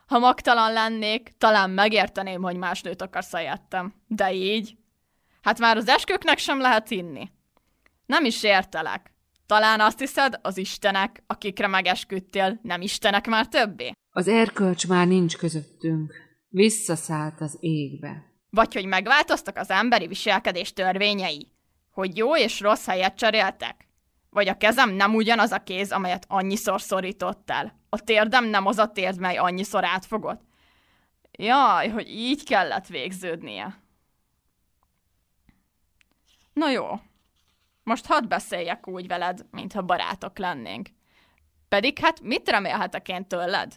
Ha magtalan lennék, talán megérteném, hogy más nőt akarsz helyettem. De így? Hát már az esküknek sem lehet inni. Nem is értelek. Talán azt hiszed, az istenek, akikre megesküdtél, nem istenek már többé? Az erkölcs már nincs közöttünk. Visszaszállt az égbe. Vagy hogy megváltoztak az emberi viselkedés törvényei? Hogy jó és rossz helyet cseréltek? Vagy a kezem nem ugyanaz a kéz, amelyet annyiszor szorított el? A térdem nem az a térd, mely annyiszor átfogott? Jaj, hogy így kellett végződnie. Na jó, most hadd beszéljek úgy veled, mintha barátok lennénk. Pedig hát mit remélhetek én tőled?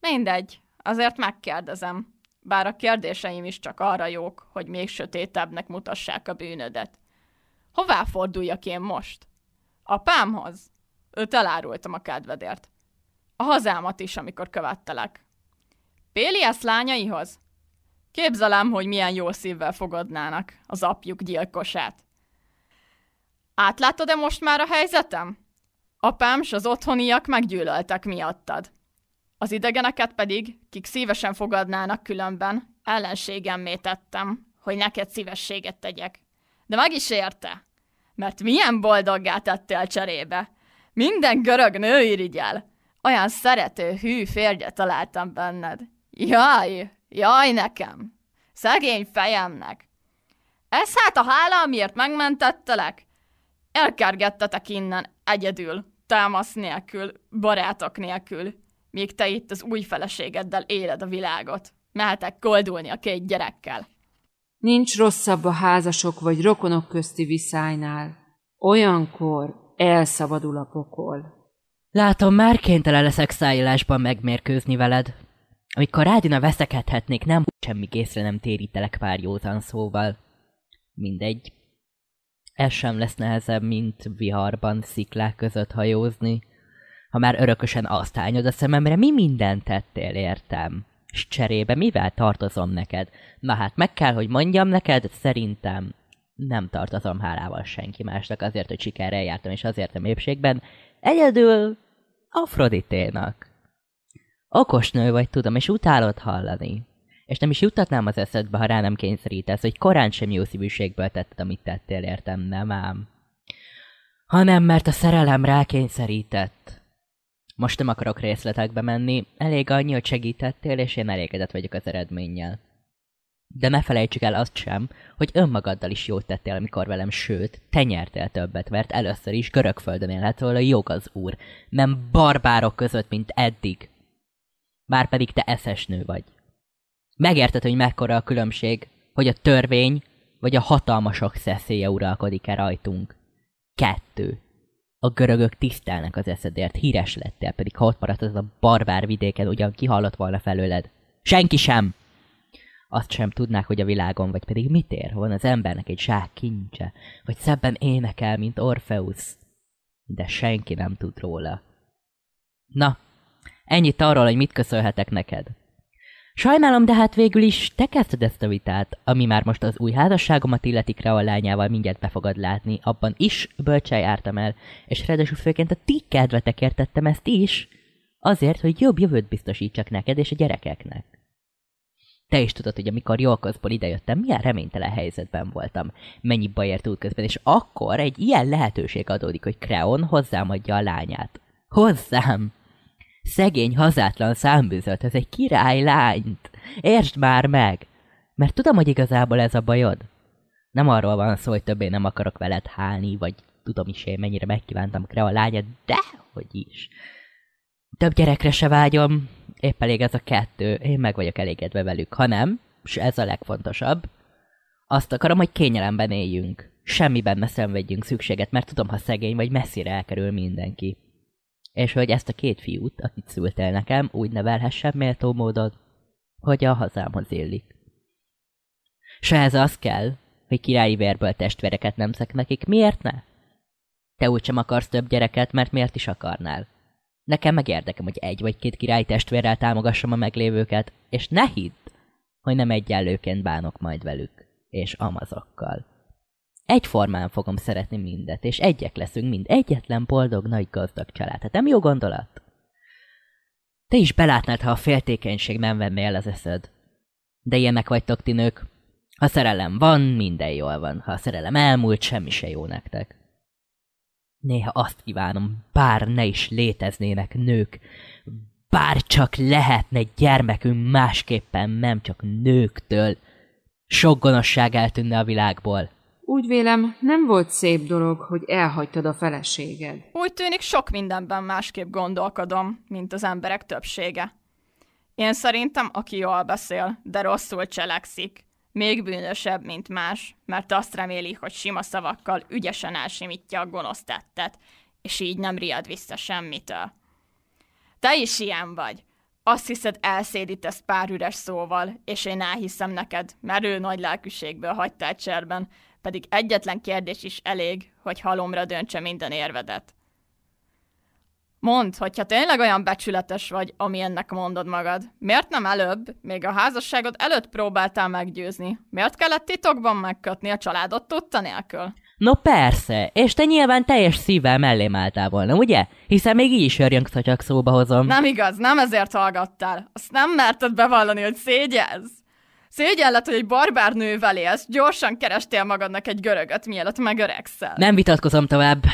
Mindegy, azért megkérdezem. Bár a kérdéseim is csak arra jók, hogy még sötétebbnek mutassák a bűnödet. Hová forduljak én most? Apámhoz? Őt elárultam a kedvedért. A hazámat is, amikor követtelek. Péliász lányaihoz? Képzelem, hogy milyen jó szívvel fogadnának az apjuk gyilkosát. Átlátod-e most már a helyzetem? Apám s az otthoniak meggyűlöltek miattad. Az idegeneket pedig, kik szívesen fogadnának különben, ellenségemmé tettem, hogy neked szívességet tegyek. De meg is érte, mert milyen boldoggá tettél cserébe. Minden görög nő irigyel. Olyan szerető, hű férje találtam benned. Jaj, jaj nekem! Szegény fejemnek! Ez hát a hála, amiért megmentettelek? Elkergettetek innen, egyedül, támasz nélkül, barátok nélkül, míg te itt az új feleségeddel éled a világot. Mehetek koldulni a két gyerekkel. Nincs rosszabb a házasok vagy rokonok közti viszálynál. Olyankor elszabadul a pokol. Látom, már kénytelen leszek szállásban megmérkőzni veled. Amikor Rádina veszekedhetnék, nem semmi észre nem térítelek pár józan szóval. Mindegy. Ez sem lesz nehezebb, mint viharban, sziklák között hajózni. Ha már örökösen azt ányod a szememre, mi mindent tettél, értem. S cserébe mivel tartozom neked? Na hát meg kell, hogy mondjam neked, szerintem nem tartozom hálával senki másnak azért, hogy sikerrel jártam, és azért a épségben. Egyedül Afroditénak. Okos nő vagy, tudom, és utálod hallani. És nem is juttatnám az eszedbe, ha rá nem kényszerítesz, hogy korán sem jó szívűségből tetted, amit tettél, értem, nem ám. Hanem mert a szerelem rákényszerített. Most nem akarok részletekbe menni, elég annyi, hogy segítettél, és én elégedett vagyok az eredménnyel. De ne felejtsük el azt sem, hogy önmagaddal is jót tettél, amikor velem, sőt, te nyertél többet, mert először is görögföldön élhet a jog az úr, nem barbárok között, mint eddig. Bár pedig te eszes nő vagy. Megérted, hogy mekkora a különbség, hogy a törvény vagy a hatalmasok szeszélye uralkodik-e rajtunk. Kettő. A görögök tisztelnek az eszedért, híres lettél, pedig ha ott maradt az a barbár vidéken, ugyan kihallott volna felőled. Senki sem! Azt sem tudnák, hogy a világon, vagy pedig mit ér, van az embernek egy zsák kincse, vagy szebben énekel, mint Orpheus. De senki nem tud róla. Na, ennyit arról, hogy mit köszönhetek neked. Sajnálom, de hát végül is te kezdted ezt a vitát, ami már most az új házasságomat illeti Kreol lányával mindjárt be fogad látni, abban is bölcsel jártam el, és ráadásul főként a ti kedvetekért tettem ezt is, azért, hogy jobb jövőt biztosítsak neked és a gyerekeknek. Te is tudod, hogy amikor Jolkozból idejöttem, milyen reménytelen helyzetben voltam, mennyi bajért út közben, és akkor egy ilyen lehetőség adódik, hogy Kreon hozzám adja a lányát. Hozzám! Szegény, hazátlan számbűzött, ez egy király lányt. Értsd már meg! Mert tudom, hogy igazából ez a bajod. Nem arról van szó, hogy többé nem akarok veled hálni, vagy tudom is én mennyire megkívántam Krea a lányát, de hogy is. Több gyerekre se vágyom, épp elég ez a kettő, én meg vagyok elégedve velük. Ha nem, és ez a legfontosabb, azt akarom, hogy kényelemben éljünk. Semmiben ne szenvedjünk szükséget, mert tudom, ha szegény vagy, messzire elkerül mindenki és hogy ezt a két fiút, akit szültél nekem, úgy nevelhessem méltó módon, hogy a hazámhoz illik. S ez az kell, hogy királyi vérből testvéreket nemzek nekik, miért ne? Te úgysem akarsz több gyereket, mert miért is akarnál? Nekem meg érdekem, hogy egy vagy két királyi testvérrel támogassam a meglévőket, és ne hidd, hogy nem egyenlőként bánok majd velük, és amazokkal. Egyformán fogom szeretni mindet, és egyek leszünk mind. Egyetlen boldog, nagy gazdag család. Hát nem jó gondolat? Te is belátnád, ha a féltékenység nem venne el az eszed. De ilyenek vagytok ti nők. Ha szerelem van, minden jól van. Ha a szerelem elmúlt, semmi se jó nektek. Néha azt kívánom, bár ne is léteznének nők, bár csak lehetne gyermekünk másképpen, nem csak nőktől. Sok gonoszság eltűnne a világból. Úgy vélem, nem volt szép dolog, hogy elhagytad a feleséged. Úgy tűnik sok mindenben másképp gondolkodom, mint az emberek többsége. Én szerintem, aki jól beszél, de rosszul cselekszik, még bűnösebb, mint más, mert azt reméli, hogy sima szavakkal ügyesen elsimítja a gonosz tettet, és így nem riad vissza semmitől. Te is ilyen vagy. Azt hiszed, elszédítesz pár üres szóval, és én elhiszem neked, mert ő nagy lelkűségből hagytál cserben, pedig egyetlen kérdés is elég, hogy halomra döntse minden érvedet. Mondd, hogyha tényleg olyan becsületes vagy, ami ennek mondod magad, miért nem előbb, még a házasságod előtt próbáltál meggyőzni? Miért kellett titokban megkötni a családot tudta nélkül? No persze, és te nyilván teljes szívvel mellém álltál volna, ugye? Hiszen még így is örjöngsz, ha csak szóba hozom. Nem igaz, nem ezért hallgattál. Azt nem merted bevallani, hogy szégyelsz. Szégyenlet, hogy egy barbárnővel élsz, gyorsan kerestél magadnak egy görögöt, mielőtt megöregszel. Nem vitatkozom tovább.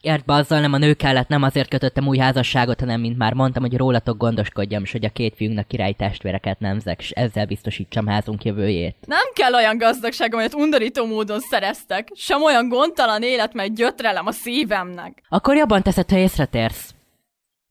Ért be azzal nem a nő kellett, nem azért kötöttem új házasságot, hanem mint már mondtam, hogy rólatok gondoskodjam, és hogy a két fiúnknak király testvéreket nemzek, és ezzel biztosítsam házunk jövőjét. Nem kell olyan gazdagság, amelyet undorító módon szereztek. Sem olyan gondtalan élet, mely gyötrelem a szívemnek. Akkor jobban teszed, ha észretérsz.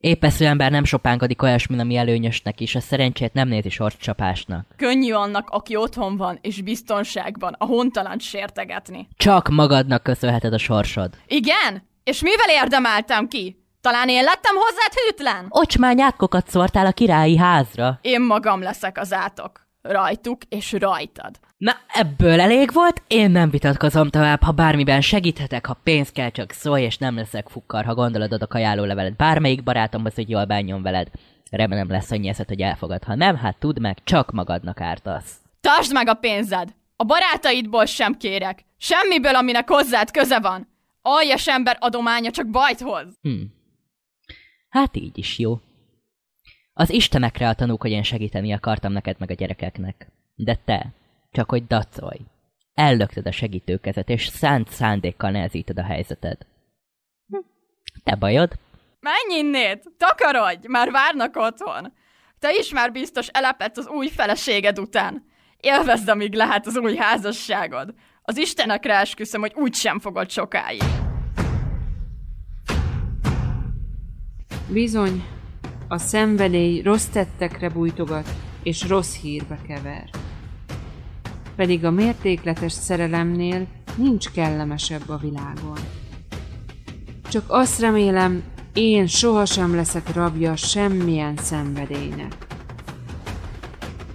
Épesző ember nem sopánkodik olyasmin, ami előnyösnek is, a szerencsét nem nézi sorcsapásnak. Könnyű annak, aki otthon van és biztonságban, a hontalant sértegetni. Csak magadnak köszönheted a sorsod. Igen? És mivel érdemeltem ki? Talán én lettem hozzád hűtlen? Ocsmány átkokat szórtál a királyi házra. Én magam leszek az átok. Rajtuk és rajtad. Na, ebből elég volt? Én nem vitatkozom tovább, ha bármiben segíthetek, ha pénz kell, csak szólj, és nem leszek fukkar, ha gondolod adok ajánlólevelet bármelyik barátomhoz, hogy jól bánjon veled. Remélem lesz annyi eszed, hogy elfogad. Ha nem, hát tudd meg, csak magadnak ártasz. Tartsd meg a pénzed! A barátaidból sem kérek. Semmiből, aminek hozzád köze van. Aljas ember adománya csak bajt hoz. Hm. Hát így is jó. Az istenekre a tanúk, hogy én segíteni akartam neked meg a gyerekeknek. De te, csak hogy dacolj. Ellökted a segítőkezet, és szánt szándékkal nehezíted a helyzeted. Hm. Te bajod? Menj innét! Takarodj! Már várnak otthon! Te is már biztos elepett az új feleséged után. Élvezd, amíg lehet az új házasságod. Az Istenekre esküszöm, hogy úgy sem fogod sokáig. Bizony, a szenvedély rossz tettekre bújtogat, és rossz hírbe kever. Pedig a mértékletes szerelemnél nincs kellemesebb a világon. Csak azt remélem, én sohasem leszek rabja semmilyen szenvedélynek.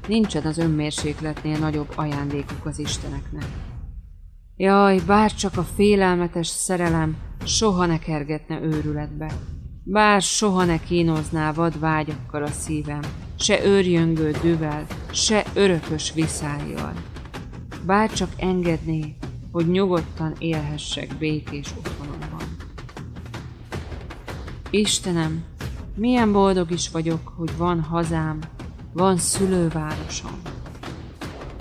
Nincsen az önmérsékletnél nagyobb ajándékuk az Isteneknek. Jaj, bár csak a félelmetes szerelem soha ne kergetne őrületbe, bár soha ne kínozná vad vágyakkal a szívem, se őrjöngő düvel, se örökös viszályjal. Bár csak engedné, hogy nyugodtan élhessek békés otthonomban. Istenem, milyen boldog is vagyok, hogy van hazám, van szülővárosom.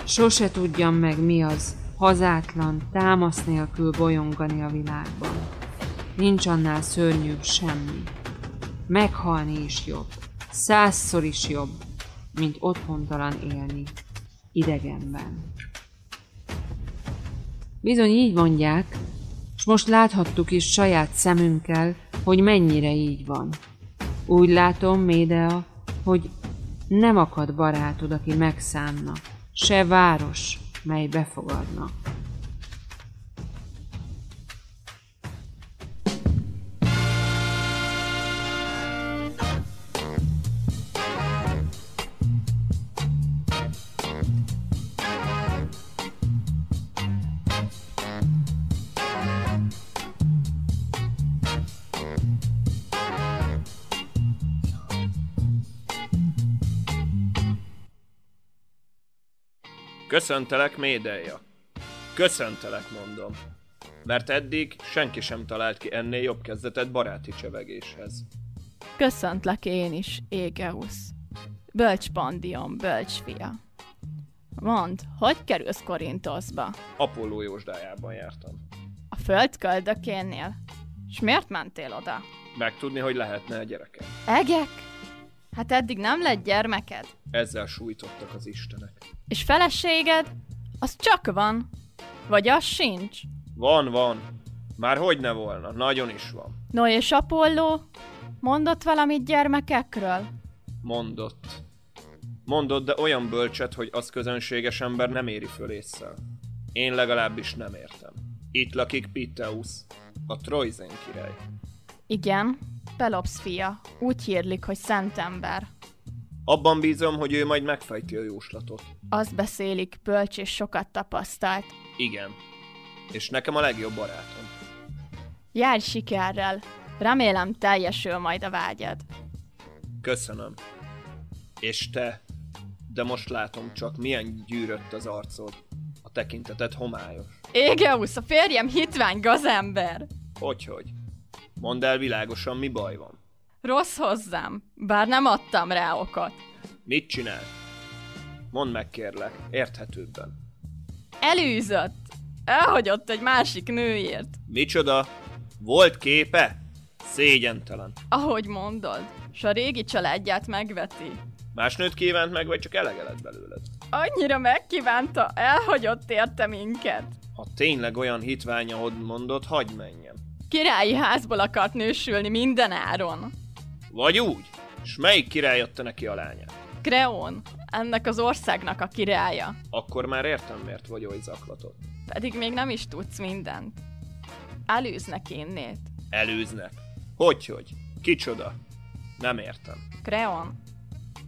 Sose tudjam meg mi az, hazátlan, támasz nélkül bolyongani a világban. Nincs annál szörnyűbb semmi. Meghalni is jobb, százszor is jobb, mint otthontalan élni, idegenben. Bizony így mondják, és most láthattuk is saját szemünkkel, hogy mennyire így van. Úgy látom, Médea, hogy nem akad barátod, aki megszánna, se város, mely befogadna. Köszöntelek, Médeja. Köszöntelek, mondom. Mert eddig senki sem talált ki ennél jobb kezdetet baráti csevegéshez. Köszöntlek én is, Égeusz. Bölcs Pandion, bölcs fia. Mond, hogy kerülsz Korintoszba? Apolló Jósdájában jártam. A földköldökénél? És miért mentél oda? Megtudni, hogy lehetne a gyerekem. Egek? Hát eddig nem lett gyermeked? Ezzel sújtottak az istenek. És feleséged? Az csak van. Vagy az sincs. Van, van. Már hogy ne volna, nagyon is van. No és Apolló? Mondott valamit gyermekekről? Mondott. Mondott, de olyan bölcset, hogy az közönséges ember nem éri föl észszel. Én legalábbis nem értem. Itt lakik Piteusz, a Troizen király. Igen, Pelops fia. Úgy hírlik, hogy szent ember. Abban bízom, hogy ő majd megfejti a jóslatot. Azt beszélik, bölcs és sokat tapasztalt. Igen. És nekem a legjobb barátom. Járj sikerrel. Remélem teljesül majd a vágyad. Köszönöm. És te? De most látom csak, milyen gyűrött az arcod. A tekinteted homályos. Égeusz, a férjem hitvány gazember. Hogyhogy? Mondd el világosan, mi baj van. Rossz hozzám, bár nem adtam rá okot. Mit csinál? Mondd meg kérlek, érthetőbben. Elűzött. Elhagyott egy másik nőért. Micsoda? Volt képe? Szégyentelen. Ahogy mondod, s a régi családját megveti. Más nőt kívánt meg, vagy csak elege lett belőled? Annyira megkívánta, elhagyott érte minket. Ha tényleg olyan hitvány, ahogy mondod, hagyd menjem. Királyi házból akart nősülni minden áron. Vagy úgy? S melyik király adta neki a lányát? Kreón, ennek az országnak a királya. Akkor már értem, miért vagy oly zaklatott. Pedig még nem is tudsz mindent. Elűznek innét. Előznek. Hogyhogy? Kicsoda? Nem értem. Kreón,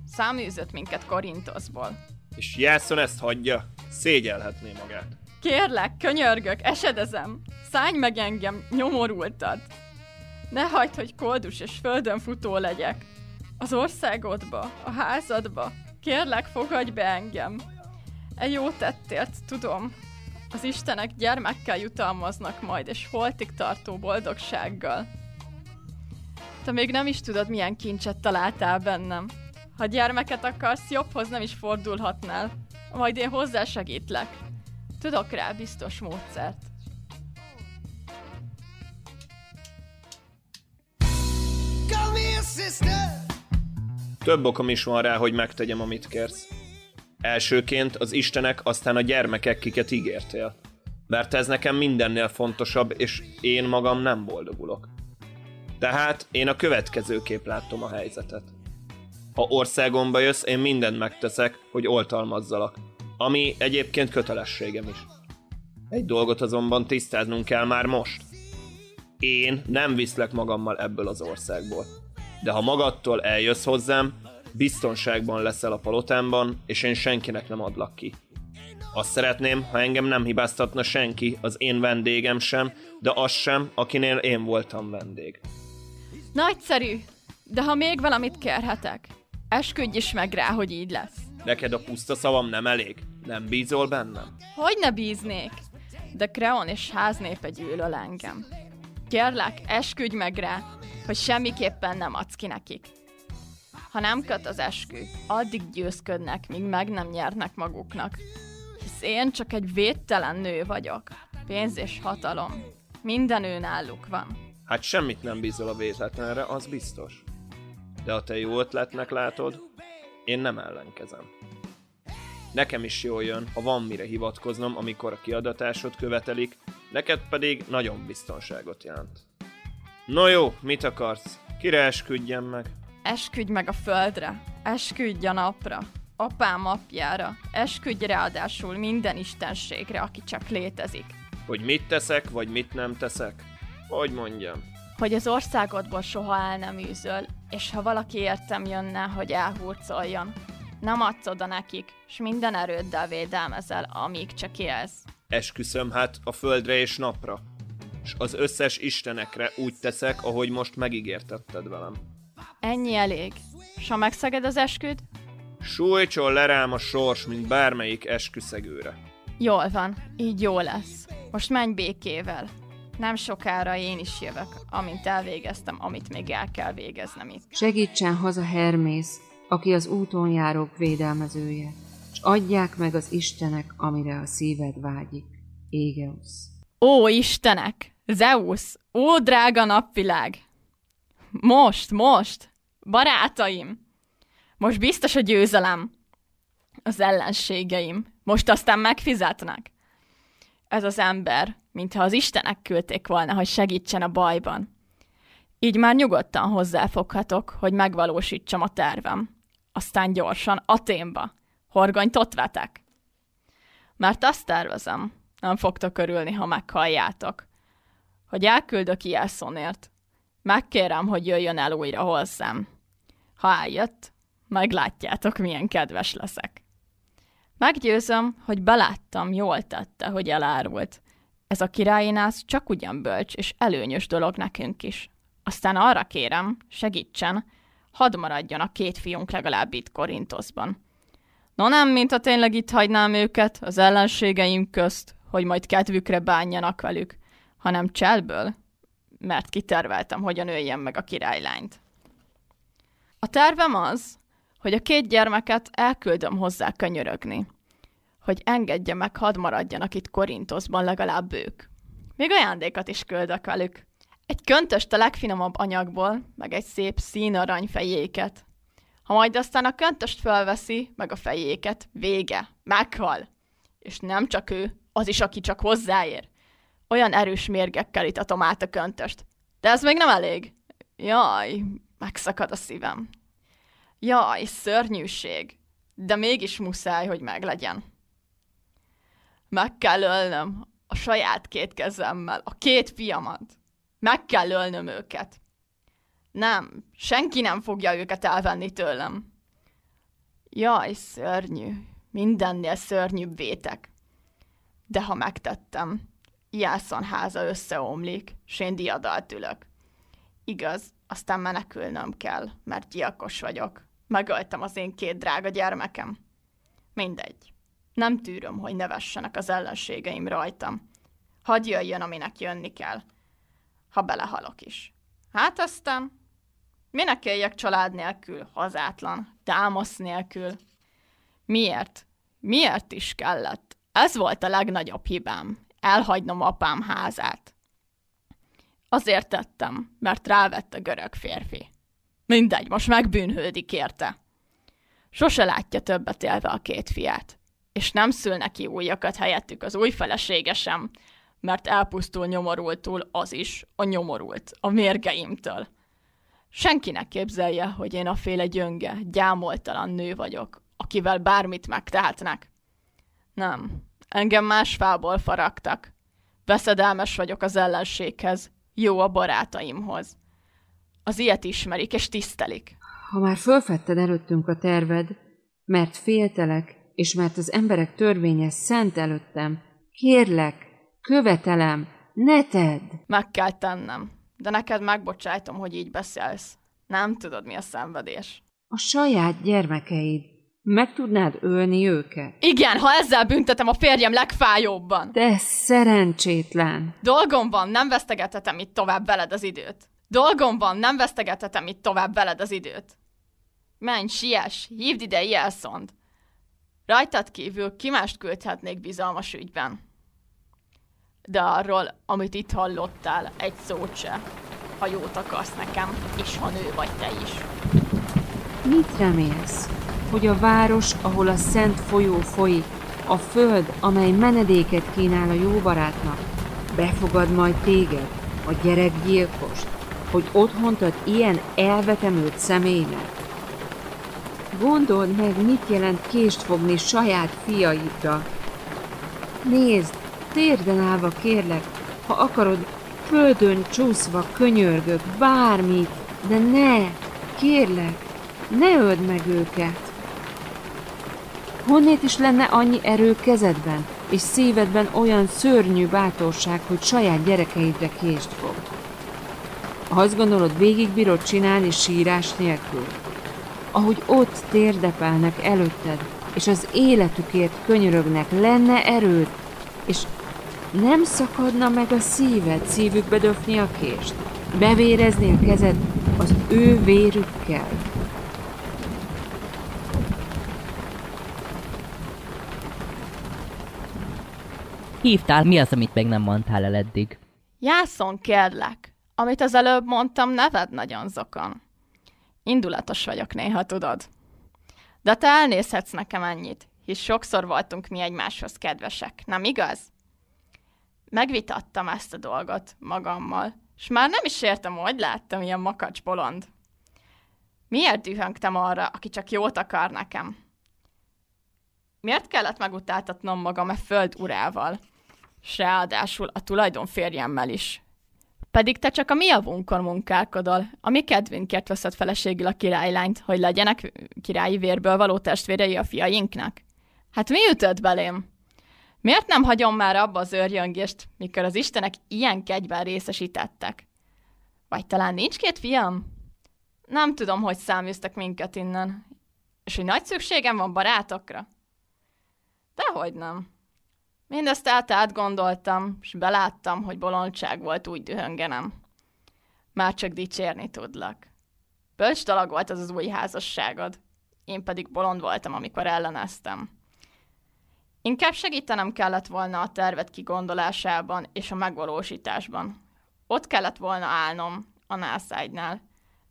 száműzött minket Korintoszból. És Jászon ezt hagyja? Szégyelhetné magát. Kérlek, könyörgök, esedezem. Szállj meg engem, nyomorultad. Ne hagyd, hogy koldus és földön futó legyek. Az országodba, a házadba. Kérlek, fogadj be engem. E jó tettért, tudom. Az istenek gyermekkel jutalmaznak majd, és holtig tartó boldogsággal. Te még nem is tudod, milyen kincset találtál bennem. Ha gyermeket akarsz, jobbhoz nem is fordulhatnál. Majd én hozzásegítlek. Tudok rá biztos módszert. Több okom is van rá, hogy megtegyem, amit kérsz. Elsőként az istenek, aztán a gyermekek, kiket ígértél. Mert ez nekem mindennél fontosabb, és én magam nem boldogulok. Tehát én a következőképp látom a helyzetet. Ha országomba jössz, én mindent megteszek, hogy oltalmazzalak. Ami egyébként kötelességem is. Egy dolgot azonban tisztáznunk kell már most. Én nem viszlek magammal ebből az országból. De ha magadtól eljössz hozzám, biztonságban leszel a palotámban, és én senkinek nem adlak ki. Azt szeretném, ha engem nem hibáztatna senki, az én vendégem sem, de az sem, akinél én voltam vendég. Nagyszerű! De ha még valamit kérhetek, esküdj is meg rá, hogy így lesz. Neked a puszta szavam nem elég? Nem bízol bennem? Hogy ne bíznék? De Kreon és háznépe gyűlöl engem. Kérlek, esküdj meg rá, hogy semmiképpen nem adsz ki nekik. Ha nem köt az eskü, addig győzködnek, míg meg nem nyernek maguknak. Hisz én csak egy védtelen nő vagyok. Pénz és hatalom. Minden ő náluk van. Hát semmit nem bízol a véletlenre, az biztos. De ha te jó ötletnek látod, én nem ellenkezem. Nekem is jól jön, ha van mire hivatkoznom, amikor a kiadatásod követelik, neked pedig nagyon biztonságot jelent. No jó, mit akarsz? Kire esküdjem meg? Esküdj meg a földre, esküdj a napra, apám apjára, esküdj ráadásul minden istenségre, aki csak létezik. Hogy mit teszek, vagy mit nem teszek? Hogy mondjam? Hogy az országodból soha el nem űzöl, és ha valaki értem jönne, hogy elhurcoljon, nem adsz oda nekik, s minden erőddel védelmezel, amíg csak élsz. Esküszöm hát a földre és napra, és az összes istenekre úgy teszek, ahogy most megígértetted velem. Ennyi elég. S ha megszeged az esküd? Sújtson le rám a sors, mint bármelyik esküszegőre. Jól van, így jó lesz. Most menj békével. Nem sokára én is jövök, amint elvégeztem, amit még el kell végeznem itt. Segítsen haza Hermész, aki az úton járók védelmezője, és adják meg az Istenek, amire a szíved vágyik. Égeusz. Ó, Istenek! Zeus! Ó, drága napvilág! Most, most! Barátaim! Most biztos a győzelem. Az ellenségeim. Most aztán megfizetnek. Ez az ember, mintha az Istenek küldték volna, hogy segítsen a bajban. Így már nyugodtan hozzáfoghatok, hogy megvalósítsam a tervem. Aztán gyorsan Aténba. Horgonyt ott vetek. Mert azt tervezem, nem fogtok örülni, ha meghalljátok, hogy elküldök Ielszonért. Megkérem, hogy jöjjön el újra hozzám. Ha eljött, meglátjátok, milyen kedves leszek. Meggyőzöm, hogy beláttam, jól tette, hogy elárult. Ez a királyinász csak ugyan bölcs és előnyös dolog nekünk is. Aztán arra kérem, segítsen, hadd maradjon a két fiunk legalább itt Korintoszban. No nem, mint ha tényleg itt hagynám őket az ellenségeim közt, hogy majd kedvükre bánjanak velük, hanem cselből, mert kiterveltem, hogyan öljem meg a királylányt. A tervem az, hogy a két gyermeket elküldöm hozzá könyörögni, hogy engedje meg, hadd maradjanak itt Korintoszban legalább ők. Még ajándékat is küldök velük. Egy köntöst a legfinomabb anyagból, meg egy szép színarany fejéket. Ha majd aztán a köntöst felveszi, meg a fejéket, vége, meghal. És nem csak ő, az is, aki csak hozzáér. Olyan erős mérgekkel itatom át a köntöst. De ez még nem elég. Jaj, megszakad a szívem. Jaj, szörnyűség. De mégis muszáj, hogy meglegyen. Meg kell ölnöm a saját két kezemmel a két fiamat. Meg kell ölnöm őket. Nem, senki nem fogja őket elvenni tőlem. Jaj, szörnyű. Mindennél szörnyűbb vétek. De ha megtettem, Jászon háza összeomlik, s én diadalt ülök. Igaz, aztán menekülnöm kell, mert gyilkos vagyok. Megöltem az én két drága gyermekem. Mindegy. Nem tűröm, hogy nevessenek az ellenségeim rajtam. Hadd jöjjön, aminek jönni kell. Ha belehalok is. Hát aztán... Minek éljek család nélkül, hazátlan, támasz nélkül? Miért? Miért is kellett? Ez volt a legnagyobb hibám. Elhagynom apám házát. Azért tettem, mert rávett a görög férfi. Mindegy, most megbűnhődik érte. Sose látja többet élve a két fiát, és nem szül neki újakat helyettük az új felesége mert elpusztul nyomorultul az is, a nyomorult, a mérgeimtől. Senkinek képzelje, hogy én a féle gyönge, gyámoltalan nő vagyok, akivel bármit megtehetnek. Nem, engem más fából faragtak. Veszedelmes vagyok az ellenséghez, jó a barátaimhoz. Az ilyet ismerik és tisztelik. Ha már fölfedted előttünk a terved, mert féltelek, és mert az emberek törvénye szent előttem, kérlek, követelem, ne tedd! Meg kell tennem, de neked megbocsájtom, hogy így beszélsz. Nem tudod, mi a szenvedés. A saját gyermekeid. Meg tudnád ölni őket? Igen, ha ezzel büntetem a férjem legfájóbban. De szerencsétlen. Dolgom van, nem vesztegethetem itt tovább veled az időt. Dolgom van, nem vesztegethetem itt tovább veled az időt. Menj, siess, hívd ide Jelszond. Rajtad kívül ki mást küldhetnék bizalmas ügyben. De arról, amit itt hallottál, egy szót se, ha jót akarsz nekem, és ha nő vagy te is. Mit remélsz? Hogy a város, ahol a szent folyó folyik, a föld, amely menedéket kínál a jó barátnak, befogad majd téged, a gyerekgyilkost, hogy otthont ad ilyen elvetemült személynek? Gondold meg, mit jelent kést fogni saját fiaidra. Nézd, térden állva kérlek, ha akarod, földön csúszva könyörgök, bármit, de ne, kérlek, ne öld meg őket. Honnét is lenne annyi erő kezedben, és szívedben olyan szörnyű bátorság, hogy saját gyerekeidre kést fog? Azt gondolod, végig bírod csinálni sírás nélkül? Ahogy ott térdepelnek előtted, és az életükért könyörögnek, lenne erőd, és nem szakadna meg a szíved szívükbe döfni a kést? Bevérezni a kezed az ő vérükkel? Hívtál, mi az, amit még nem mondtál el eddig? Jászon, kérlek. Amit az előbb mondtam, neved nagyon zokon. Indulatos vagyok néha, tudod. De te elnézhetsz nekem ennyit, hisz sokszor voltunk mi egymáshoz kedvesek, nem igaz? Megvitattam ezt a dolgot magammal, és már nem is értem, hogy láttam ilyen makacs bolond. Miért dühöngtem arra, aki csak jót akar nekem? Miért kellett megutáltatnom magam e föld urával? S ráadásul a tulajdon férjemmel is. Pedig te csak a mi javunkon munkálkodol, a mi kedvünkért veszed feleségül a királylányt, hogy legyenek királyi vérből való testvérei a fiainknak. Hát mi ütött belém? Miért nem hagyom már abba az őrjöngést, mikor az istenek ilyen kegyben részesítettek? Vagy talán nincs két fiam? Nem tudom, hogy száműztek minket innen. És hogy nagy szükségem van barátokra? Dehogy nem. Mindezt át átgondoltam, és beláttam, hogy bolondság volt úgy dühöngenem. Már csak dicsérni tudlak. Bölcs dolog volt az az új házasságod. Én pedig bolond voltam, amikor elleneztem. Inkább segítenem kellett volna a tervet kigondolásában és a megvalósításban. Ott kellett volna állnom, a nászágynál.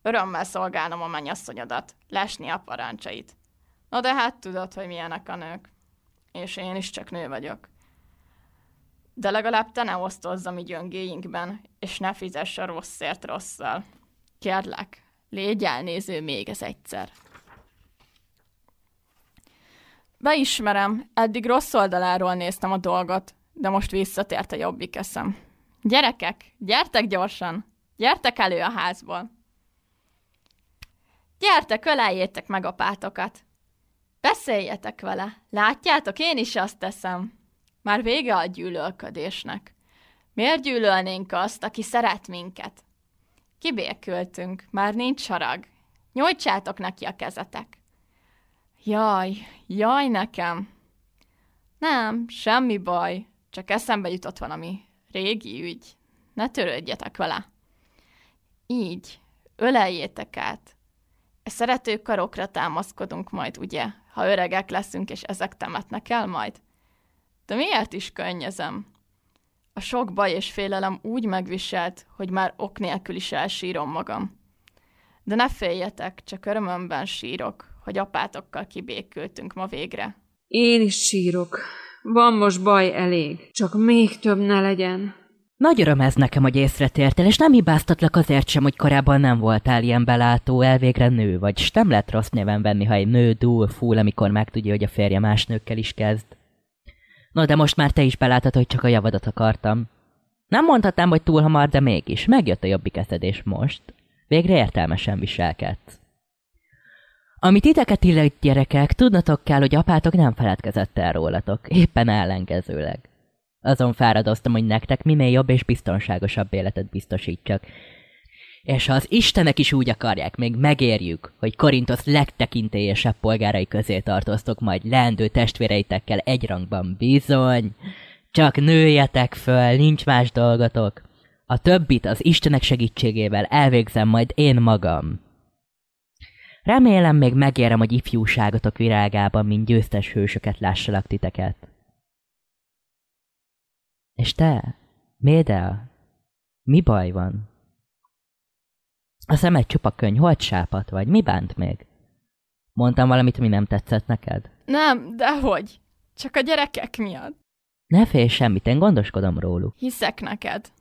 Örömmel szolgálnom a mennyasszonyodat, lesni a parancsait. No de hát tudod, hogy milyenek a nők. És én is csak nő vagyok. De legalább te ne osztozz a mi gyöngéinkben, és ne fizess a rosszért rosszal. Kérlek, légy elnéző még ez egyszer. Beismerem, eddig rossz oldaláról néztem a dolgot, de most visszatért a jobbik eszem. Gyerekek, gyertek gyorsan! Gyertek elő a házból! Gyertek, öleljétek meg apátokat! Beszéljetek vele! Látjátok, én is azt teszem. Már vége a gyűlölködésnek. Miért gyűlölnénk azt, aki szeret minket? Kibékültünk, már nincs harag. Nyújtsátok neki a kezetek. Jaj, jaj nekem. Nem, semmi baj, csak eszembe jutott valami régi ügy. Ne törődjetek vele. Így, öleljétek át. E szerető karokra támaszkodunk majd, ugye, ha öregek leszünk, és ezek temetnek el majd? De miért is könnyezem? A sok baj és félelem úgy megviselt, hogy már ok nélkül is elsírom magam. De ne féljetek, csak örömömben sírok, hogy apátokkal kibékültünk ma végre. Én is sírok. Van most baj elég. Csak még több ne legyen. Nagy öröm ez nekem, hogy észretértél, és nem hibáztatlak azért sem, hogy korábban nem voltál ilyen belátó, elvégre nő vagy, és nem lehet rossz néven venni, ha egy nő dúl, fúl, amikor megtudja, hogy a férje más nőkkel is kezd. No, de most már te is belátod, hogy csak a javadat akartam. Nem mondhatnám, hogy túl hamar, de mégis. Megjött a jobbik eszedés most. Végre értelmesen viselkedsz. Ami titeket illet, gyerekek, tudnatok kell, hogy apátok nem feledkezett el rólatok. Éppen ellenkezőleg. Azon fáradoztam, hogy nektek minél jobb és biztonságosabb életet biztosítsak. És ha az Istenek is úgy akarják, még megérjük, hogy Korintosz legtekintélyesebb polgárai közé tartoztok majd leendő testvéreitekkel egy rangban bizony. Csak nőjetek föl, nincs más dolgotok. A többit az Istenek segítségével elvégzem majd én magam. Remélem még megérem, hogy ifjúságotok virágában, mint győztes hősöket lássalak titeket. És te, Médel, mi baj van? A szemed csupa könyv, hogy sápat vagy? Mi bánt még? Mondtam valamit, mi nem tetszett neked? Nem, dehogy. Csak a gyerekek miatt. Ne félj semmit, én gondoskodom róluk. Hiszek neked.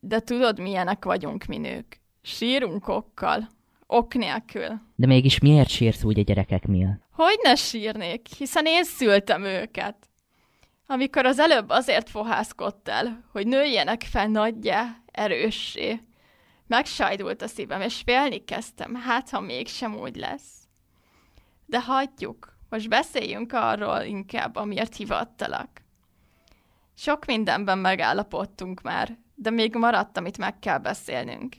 De tudod, milyenek vagyunk mi nők. Sírunk okkal. Ok nélkül. De mégis miért sírsz úgy a gyerekek miatt? Hogy ne sírnék, hiszen én szültem őket. Amikor az előbb azért fohászkodtál, hogy nőjenek fel nagyjá, erőssé. Megsajdult a szívem, és félni kezdtem, hát ha mégsem úgy lesz. De hagyjuk, most beszéljünk arról inkább, amiért hivattalak. Sok mindenben megállapodtunk már, de még maradt, amit meg kell beszélnünk.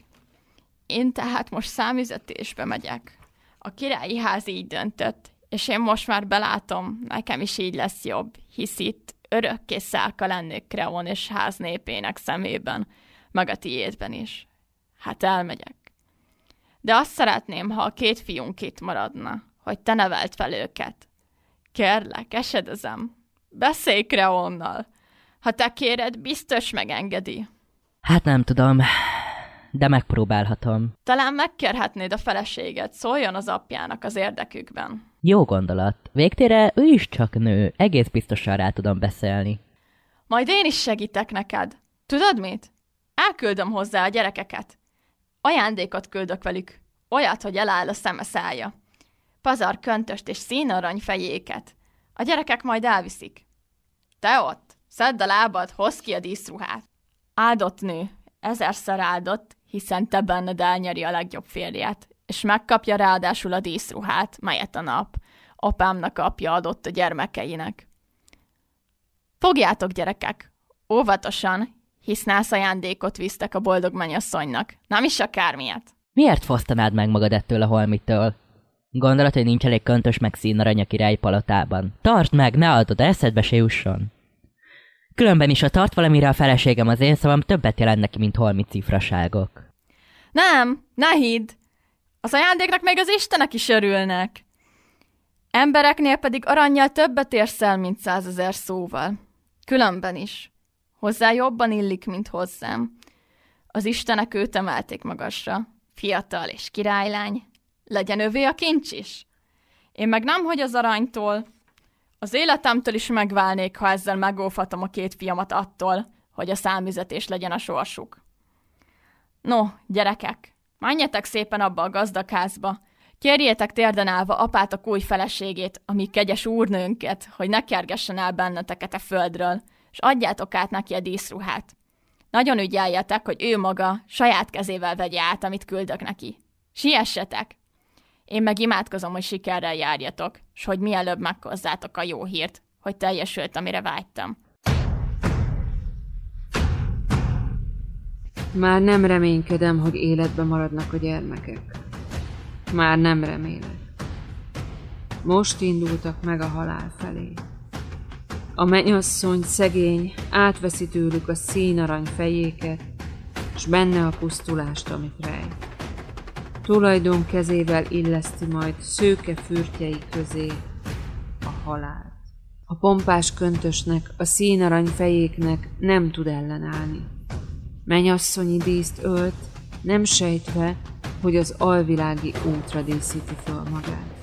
Én tehát most számüzetésbe megyek. A királyi ház így döntött, és én most már belátom, nekem is így lesz jobb, hisz itt örökké szálka lennék Kreon és ház népének szemében, meg a tiédben is. Hát elmegyek. De azt szeretném, ha a két fiunk itt maradna, hogy te nevelt fel őket. Kérlek, esedezem. Beszélj Kreonnal. Ha te kéred, biztos megengedi. Hát nem tudom, de megpróbálhatom. Talán megkérhetnéd a feleséget, szóljon az apjának az érdekükben. Jó gondolat. Végtére ő is csak nő, egész biztosan rá tudom beszélni. Majd én is segítek neked. Tudod mit? Elküldöm hozzá a gyerekeket. Ajándékot küldök velük. Olyat, hogy eláll a szeme szája. Pazar köntöst és színarany fejéket. A gyerekek majd elviszik. Te ott, szedd a lábad, hozd ki a díszruhát. Áldott nő, ezerszer áldott, hiszen te benned elnyeri a legjobb férjét, és megkapja ráadásul a díszruhát, melyet a nap apámnak apja adott a gyermekeinek. Fogjátok, gyerekek, óvatosan, hisz nász ajándékot visztek a boldog mennyasszonynak, nem is akármilyet. Miért fosztanád meg magad ettől a holmitől? Gondolod, hogy nincs elég köntös meg színarany a király palotában? Tartsd meg, ne adod, eszedbe se jusson. Különben is, a tart valamire a feleségem az én szavam többet jelent neki, mint holmi cifraságok. Nem, ne hidd! Az ajándéknak még az istenek is örülnek. Embereknél pedig aranyjal többet érsz el, mint százezer szóval. Különben is. Hozzá jobban illik, mint hozzám. Az istenek őt emelték magasra. Fiatal és királylány. Legyen övé a kincs is. Én meg nem, hogy az aranytól. Az életemtől is megválnék, ha ezzel megóvhatom a két fiamat attól, hogy a számüzetés legyen a sorsuk. No, gyerekek, menjetek szépen abba a gazdagházba. Kérjétek térden állva apátok új feleségét, ami kegyes úrnőnket, hogy ne kergessen el benneteket a földről, és adjátok át neki a díszruhát. Nagyon ügyeljetek, hogy ő maga saját kezével vegye át, amit küldök neki. Siessetek! Én meg imádkozom, hogy sikerrel járjatok, és hogy mielőbb meghozzátok a jó hírt, hogy teljesült, amire vágytam. Már nem reménykedem, hogy életbe maradnak a gyermekek. Már nem remélek. Most indultak meg a halál felé. A mennyasszony szegény átveszi tőlük a színarany fejéket, s benne a pusztulást, amit rejt. Tulajdon kezével illeszti majd szőke fürtjei közé a halált. A pompás köntösnek, a színarany fejéknek nem tud ellenállni. Menyasszonyi díszt ölt, nem sejtve, hogy az alvilági útra díszíti föl magát.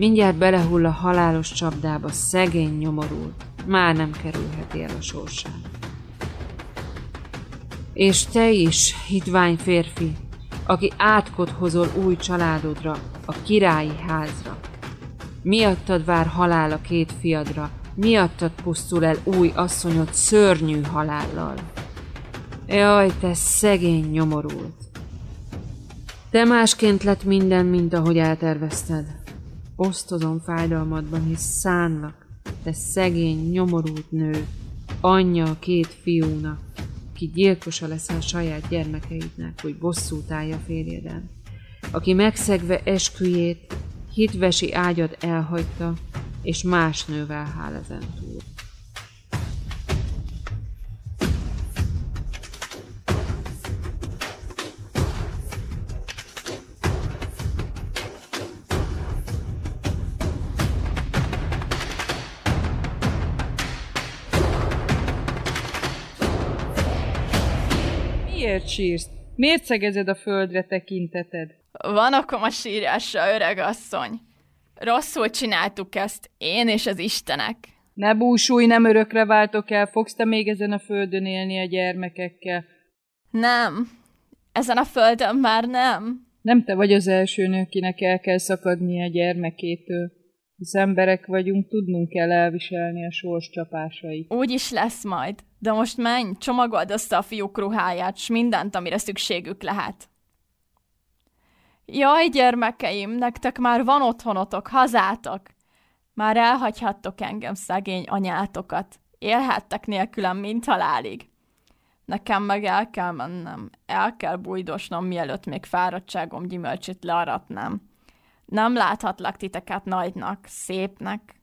Mindjárt belehull a halálos csapdába, szegény nyomorul, már nem kerülheti el a sorsát. És te is, hitvány férfi, aki átkot hozol új családodra, a királyi házra. Miattad vár halál a két fiadra, miattad pusztul el új asszonyod szörnyű halállal. Jaj, te szegény nyomorult! Te másként lett minden, mint ahogy eltervezted. Osztozom fájdalmadban, hisz szánlak, te szegény, nyomorult nő, anyja a két fiúnak, ki gyilkosa leszel saját gyermekeidnek, hogy bosszút állja férjeden, aki megszegve esküjét, hitvesi ágyat elhagyta, és más nővel hál ezen túl. Miért sírsz? Miért szegezed a földre tekinteted? Van okom a sírásra, öreg asszony. Rosszul csináltuk ezt, én és az Istenek. Ne búsulj, nem örökre váltok el, fogsz te még ezen a földön élni a gyermekekkel. Nem. Ezen a földön már nem. Nem te vagy az első nő, kinek el kell szakadni a gyermekétől. Hisz emberek vagyunk, tudnunk kell elviselni a sors csapásait. Úgy is lesz majd. De most menj, csomagold össze a fiúk ruháját, s mindent, amire szükségük lehet. Jaj, gyermekeim, nektek már van otthonotok, hazátok. Már elhagyhattok engem, szegény anyátokat. Élhettek nélkülem, mint halálig. Nekem meg el kell mennem, el kell bújdosnom, mielőtt még fáradtságom gyümölcsét learatnám. Nem láthatlak titeket nagynak, szépnek.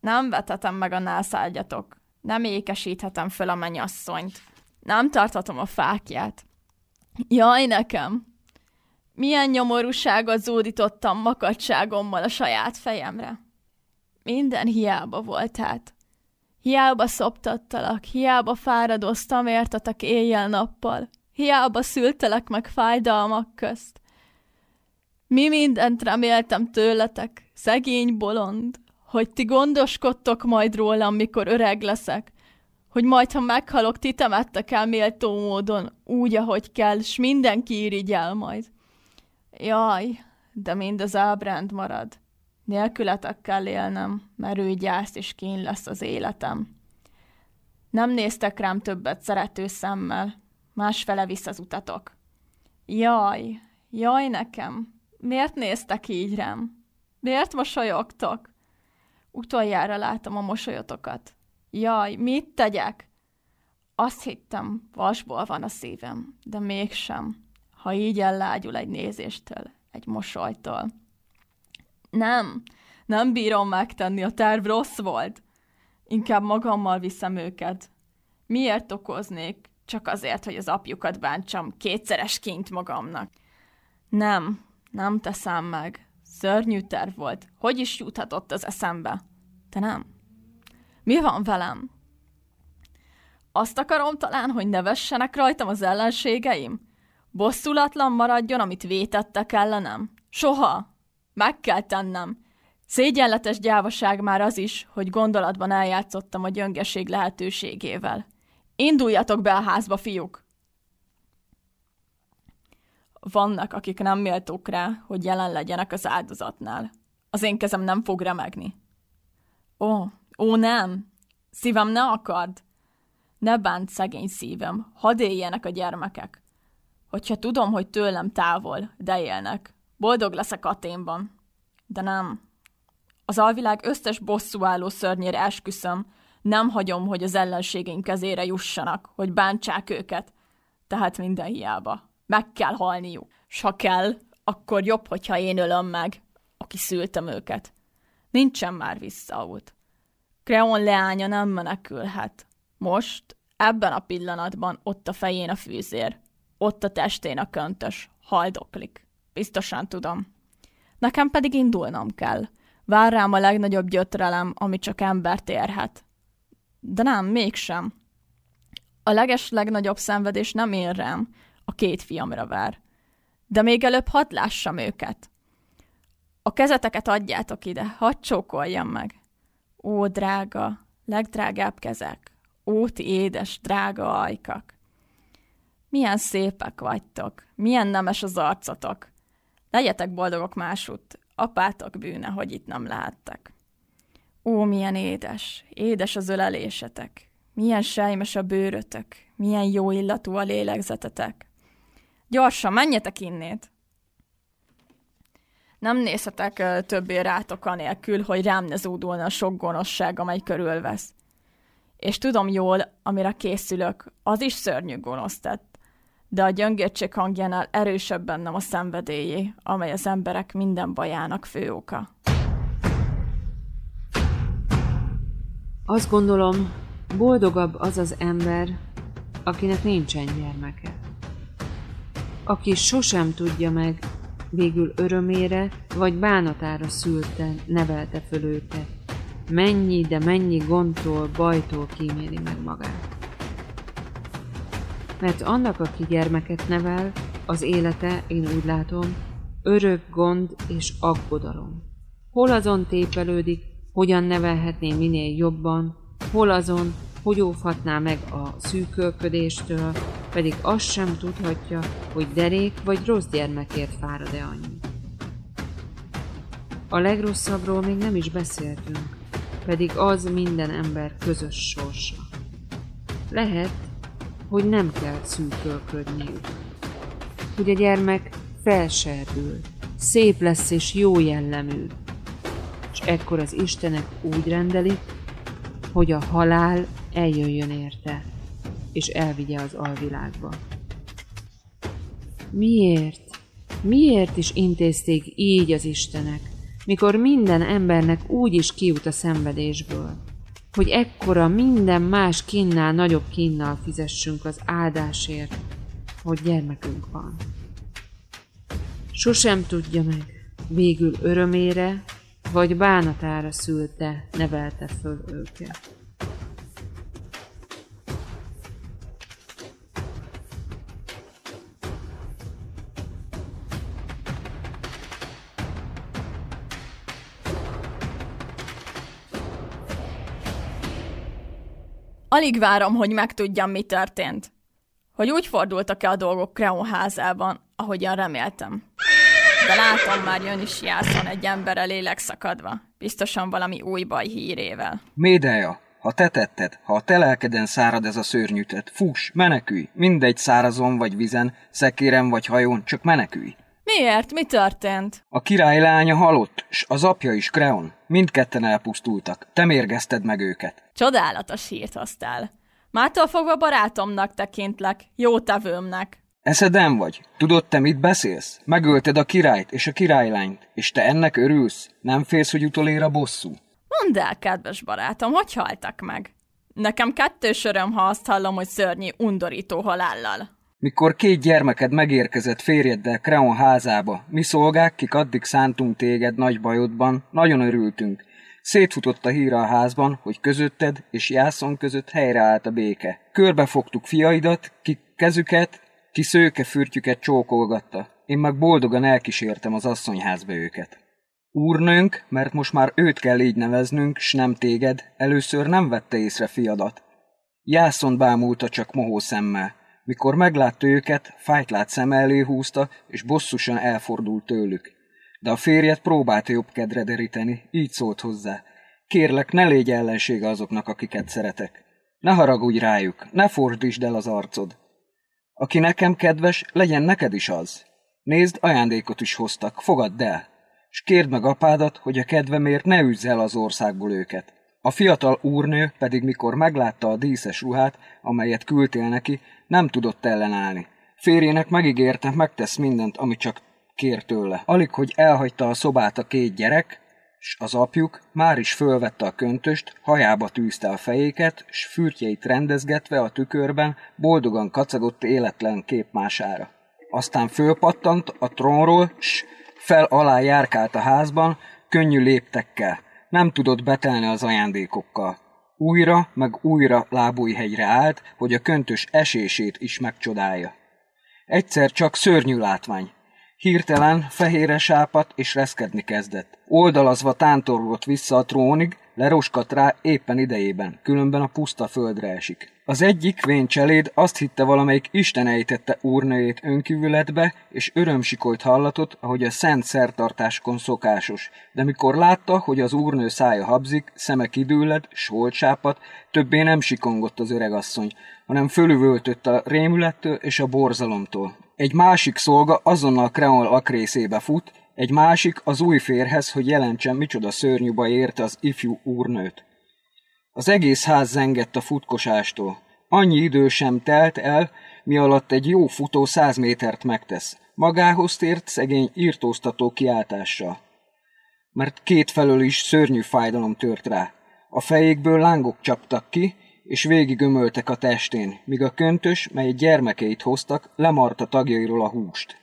Nem vetetem meg a nászálgyatok. Nem ékesíthetem föl a mennyasszonyt. Nem tarthatom a fákját. Jaj, nekem! Milyen nyomorúságot zúdítottam makadságommal a saját fejemre. Minden hiába volt hát. Hiába szoptattalak, hiába fáradoztam értetek éjjel-nappal, hiába szültelek meg fájdalmak közt. Mi mindent reméltem tőletek, szegény bolond, hogy ti gondoskodtok majd rólam, mikor öreg leszek, hogy majd, ha meghalok, ti temettek el méltó módon, úgy, ahogy kell, s mindenki irigyel majd. Jaj, de mind az ábránd marad. Nélkületek kell élnem, mert ő gyász és kín lesz az életem. Nem néztek rám többet szerető szemmel, másfele visz az utatok. Jaj, jaj nekem, miért néztek így rám? Miért mosolyogtok? Utoljára látom a mosolyotokat. Jaj, mit tegyek? Azt hittem, vasból van a szívem, de mégsem, ha így ellágyul egy nézéstől, egy mosolytól. Nem, nem bírom megtenni, a terv rossz volt. Inkább magammal viszem őket. Miért okoznék? Csak azért, hogy az apjukat bántsam kétszeres kint magamnak. Nem, nem teszem meg. Szörnyű terv volt. Hogy is juthatott az eszembe? Te nem? Mi van velem? Azt akarom talán, hogy ne vessenek rajtam az ellenségeim? Bosszulatlan maradjon, amit vétettek ellenem? Soha! Meg kell tennem. Szégyenletes gyávaság már az is, hogy gondolatban eljátszottam a gyöngeség lehetőségével. Induljatok be a házba, fiúk! Vannak, akik nem méltók rá, hogy jelen legyenek az áldozatnál. Az én kezem nem fog remegni. Ó, ó nem! Szívem ne akard! Ne bánt szegény szívem, hadd éljenek a gyermekek. Hogyha tudom, hogy tőlem távol, de élnek, boldog leszek Aténban. De nem. Az alvilág összes bosszúálló szörnyére esküszöm, nem hagyom, hogy az ellenségeim kezére jussanak, hogy bántsák őket. Tehát minden hiába. Meg kell halniuk. S ha kell, akkor jobb, hogyha én ölöm meg, aki szültem őket. Nincsen már visszaút. Kreon leánya nem menekülhet. Most, ebben a pillanatban ott a fején a fűzér. Ott a testén a köntös. Haldoklik. Biztosan tudom. Nekem pedig indulnom kell. Vár rám a legnagyobb gyötrelem, ami csak embert érhet. De nem, mégsem. A leges legnagyobb szenvedés nem ér rám, a két fiamra vár. De még előbb hadd lássam őket. A kezeteket adjátok ide, hadd csókoljam meg. Ó, drága, legdrágább kezek, ó, édes, drága ajkak. Milyen szépek vagytok, milyen nemes az arcotok. Legyetek boldogok másút, apátok bűne, hogy itt nem lehettek. Ó, milyen édes, édes az ölelésetek, milyen sejmes a bőrötök, milyen jó illatú a lélegzetetek. Gyorsan, menjetek innét! Nem nézhetek többé rátok anélkül, hogy rám ne zúdulna a sok gonoszság, amely körülvesz. És tudom jól, amire készülök, az is szörnyű gonosz tett. De a gyöngértség hangjánál erősebb bennem a szenvedélyé, amely az emberek minden bajának fő oka. Azt gondolom, boldogabb az az ember, akinek nincsen gyermeke. Aki sosem tudja meg, végül örömére vagy bánatára szülte, nevelte föl őket. Mennyi, de mennyi gondtól, bajtól kíméli meg magát. Mert annak, aki gyermeket nevel, az élete, én úgy látom, örök gond és aggodalom. Hol azon tépelődik, hogyan nevelhetné minél jobban, hol azon, hogy óvhatná meg a szűkölködéstől, pedig azt sem tudhatja, hogy derék vagy rossz gyermekért fárad-e annyi. A legrosszabbról még nem is beszéltünk, pedig az minden ember közös sorsa. Lehet, hogy nem kell szűkölködniük. Hogy a gyermek felserdül, szép lesz és jó jellemű, és ekkor az Istenek úgy rendelik, hogy a halál eljöjjön érte, és elvigye az alvilágba. Miért? Miért is intézték így az Istenek, mikor minden embernek úgy is kijut a szenvedésből, hogy ekkora minden más kinnál nagyobb kinnal fizessünk az áldásért, hogy gyermekünk van. Sosem tudja meg, végül örömére vagy bánatára szülte, nevelte föl őket. Alig várom, hogy megtudjam, mi történt. Hogy úgy fordultak-e a dolgok Kreon házában, ahogyan reméltem. De látom, már jön is Jászon egy emberre lélek szakadva. Biztosan valami új baj hírével. Médeja, ha te tetted, ha a te lelkeden szárad ez a szörnyűtet, fuss, menekülj, mindegy szárazon vagy vizen, szekéren vagy hajón, csak menekülj. Miért? Mi történt? A király lánya halott, s az apja is, Kreon. Mindketten elpusztultak. Te mérgezted meg őket. Csodálatos hírt hoztál. Mától fogva barátomnak tekintlek, jó tevőmnek. Eszeden vagy? Tudod, te mit beszélsz? Megölted a királyt és a királylányt, és te ennek örülsz? Nem félsz, hogy utolér a bosszú? Mondd el, kedves barátom, hogy haltak meg? Nekem kettős öröm, ha azt hallom, hogy szörnyi, undorító halállal. Mikor két gyermeked megérkezett férjeddel Kreon házába, mi szolgák, kik addig szántunk téged nagy bajodban, nagyon örültünk. Szétfutott a híra a házban, hogy közötted és Jászon között helyreállt a béke. Körbefogtuk fiaidat, kik kezüket, ki szőke fürtjüket csókolgatta. Én meg boldogan elkísértem az asszonyházba őket. Úrnőnk, mert most már őt kell így neveznünk, s nem téged, először nem vette észre fiadat. Jászon bámulta csak mohó szemmel. Mikor meglátta őket, fájt lát szem elé húzta, és bosszusan elfordult tőlük. De a férjet próbálta jobb kedre deríteni, így szólt hozzá. Kérlek, ne légy ellensége azoknak, akiket szeretek. Ne haragudj rájuk, ne fordítsd el az arcod. Aki nekem kedves, legyen neked is az. Nézd, ajándékot is hoztak, fogadd el, s kérd meg apádat, hogy a kedvemért ne üzz el az országból őket. A fiatal úrnő pedig mikor meglátta a díszes ruhát, amelyet küldtél neki, nem tudott ellenállni. Férjének megígérte, megtesz mindent, amit csak kér tőle. Alig, hogy elhagyta a szobát a két gyerek, s az apjuk már is fölvette a köntöst, hajába tűzte a fejéket, s fürtjeit rendezgetve a tükörben boldogan kacagott életlen képmására. Aztán fölpattant a trónról, s fel alá járkált a házban, könnyű léptekkel. Nem tudott betelni az ajándékokkal. Újra, meg újra lábújhegyre állt, hogy a köntös esését is megcsodálja. Egyszer csak szörnyű látvány. Hirtelen fehére sápat és reszkedni kezdett. Oldalazva tántorgott vissza a trónig, leroskat rá éppen idejében, különben a puszta földre esik. Az egyik vén cseléd azt hitte valamelyik Isten ejtette úrnőjét önkívületbe, és örömsikolt hallatott, ahogy a szent szertartáskon szokásos. De mikor látta, hogy az úrnő szája habzik, szeme kidülled, s többé nem sikongott az öregasszony, hanem fölüvöltött a rémülettől és a borzalomtól. Egy másik szolga azonnal Kreol akrészébe fut, egy másik az új férhez, hogy jelentsen micsoda szörnyű baj érte az ifjú úrnőt. Az egész ház zengett a futkosástól. Annyi idő sem telt el, mi alatt egy jó futó száz métert megtesz. Magához tért szegény írtóztató kiáltással. Mert két felől is szörnyű fájdalom tört rá. A fejékből lángok csaptak ki, és végigömöltek a testén, míg a köntös, mely gyermekeit hoztak, lemarta tagjairól a húst.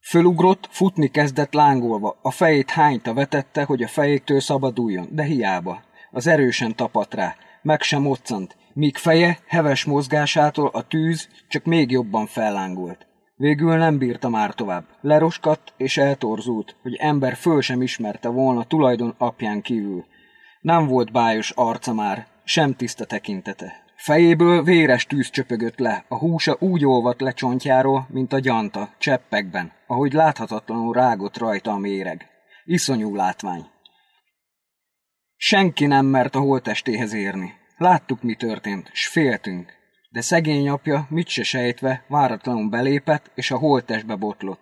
Fölugrott, futni kezdett lángolva, a fejét hányta vetette, hogy a fejéktől szabaduljon, de hiába. Az erősen tapadt rá, meg sem moccant, míg feje, heves mozgásától a tűz csak még jobban fellángolt. Végül nem bírta már tovább. Leroskadt és eltorzult, hogy ember föl sem ismerte volna tulajdon apján kívül. Nem volt bájos arca már, sem tiszta tekintete. Fejéből véres tűz csöpögött le, a húsa úgy olvadt le csontjáról, mint a gyanta, cseppekben, ahogy láthatatlanul rágott rajta a méreg. Iszonyú látvány. Senki nem mert a holtestéhez érni. Láttuk, mi történt, s féltünk. De szegény apja, mit se sejtve, váratlanul belépett, és a holtestbe botlott.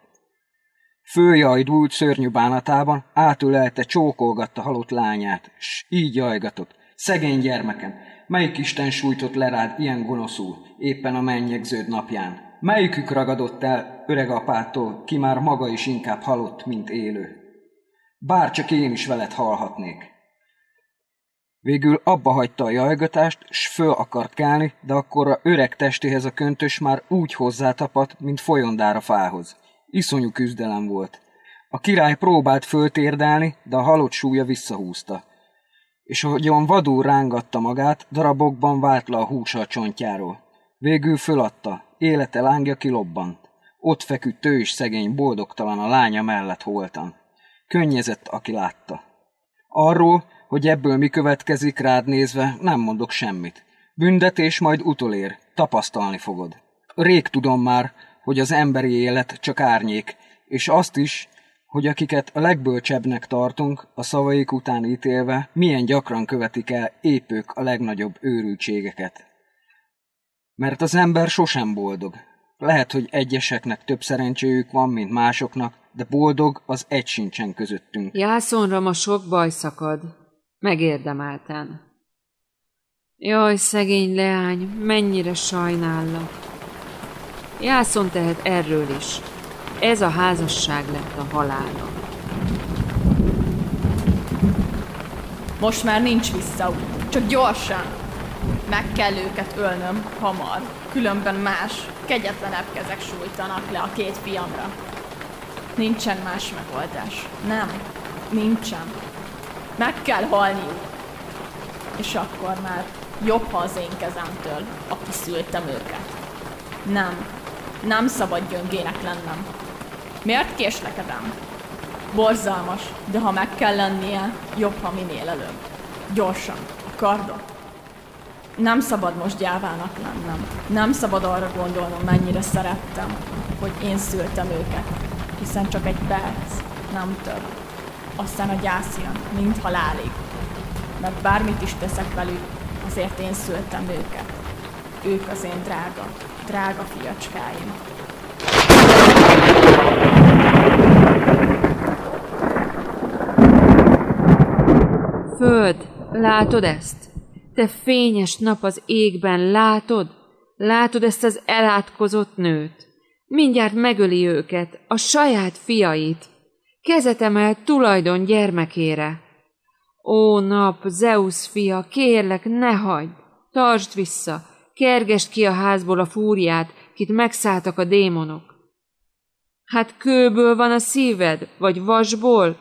Följajdult szörnyű bánatában, átülelte, csókolgatta halott lányát, s így jajgatott. Szegény gyermekem, melyik Isten sújtott le rád ilyen gonoszul, éppen a mennyegződ napján? Melyikük ragadott el öreg apától, ki már maga is inkább halott, mint élő? Bár csak én is veled halhatnék. Végül abba hagyta a jajgatást, s föl akart kelni, de akkor a öreg testéhez a köntös már úgy hozzátapadt, mint folyondár a fához. Iszonyú küzdelem volt. A király próbált föltérdelni, de a halott súlya visszahúzta. És ahogyan vadul rángatta magát, darabokban vált le a húsa a csontjáról. Végül föladta, élete lángja kilobbant. Ott feküdt ő is szegény, boldogtalan a lánya mellett holtan. Könnyezett, aki látta. Arról, hogy ebből mi következik rád nézve, nem mondok semmit. Bündetés majd utolér, tapasztalni fogod. Rég tudom már, hogy az emberi élet csak árnyék, és azt is, hogy akiket a legbölcsebbnek tartunk, a szavaik után ítélve, milyen gyakran követik el épők a legnagyobb őrültségeket. Mert az ember sosem boldog. Lehet, hogy egyeseknek több szerencséjük van, mint másoknak, de boldog az egy sincsen közöttünk. Jászonra ma sok baj szakad, Megérdemelten. Jaj, szegény leány, mennyire sajnállak. Jászon tehet erről is. Ez a házasság lett a halála. Most már nincs visszaút, csak gyorsan. Meg kell őket ölnöm, hamar. Különben más, kegyetlenebb kezek sújtanak le a két fiamra. Nincsen más megoldás. Nem, nincsen. Meg kell halniuk. És akkor már jobb, ha az én kezemtől, aki szültem őket. Nem, nem szabad gyöngének lennem. Miért késlekedem? Borzalmas, de ha meg kell lennie, jobb, ha minél előbb. Gyorsan, a kardot. Nem szabad most gyávának lennem. Nem szabad arra gondolnom, mennyire szerettem, hogy én szültem őket. Hiszen csak egy perc, nem több aztán a gyász jön, mind halálig. Mert bármit is teszek velük, azért én szültem őket. Ők az én drága, drága fiacskáim. Föld, látod ezt? Te fényes nap az égben, látod? Látod ezt az elátkozott nőt? Mindjárt megöli őket, a saját fiait. Kezet emelt tulajdon gyermekére. Ó nap, Zeus fia, kérlek, ne hagyd! Tartsd vissza, kergest ki a házból a fúriát, kit megszálltak a démonok. Hát kőből van a szíved, vagy vasból?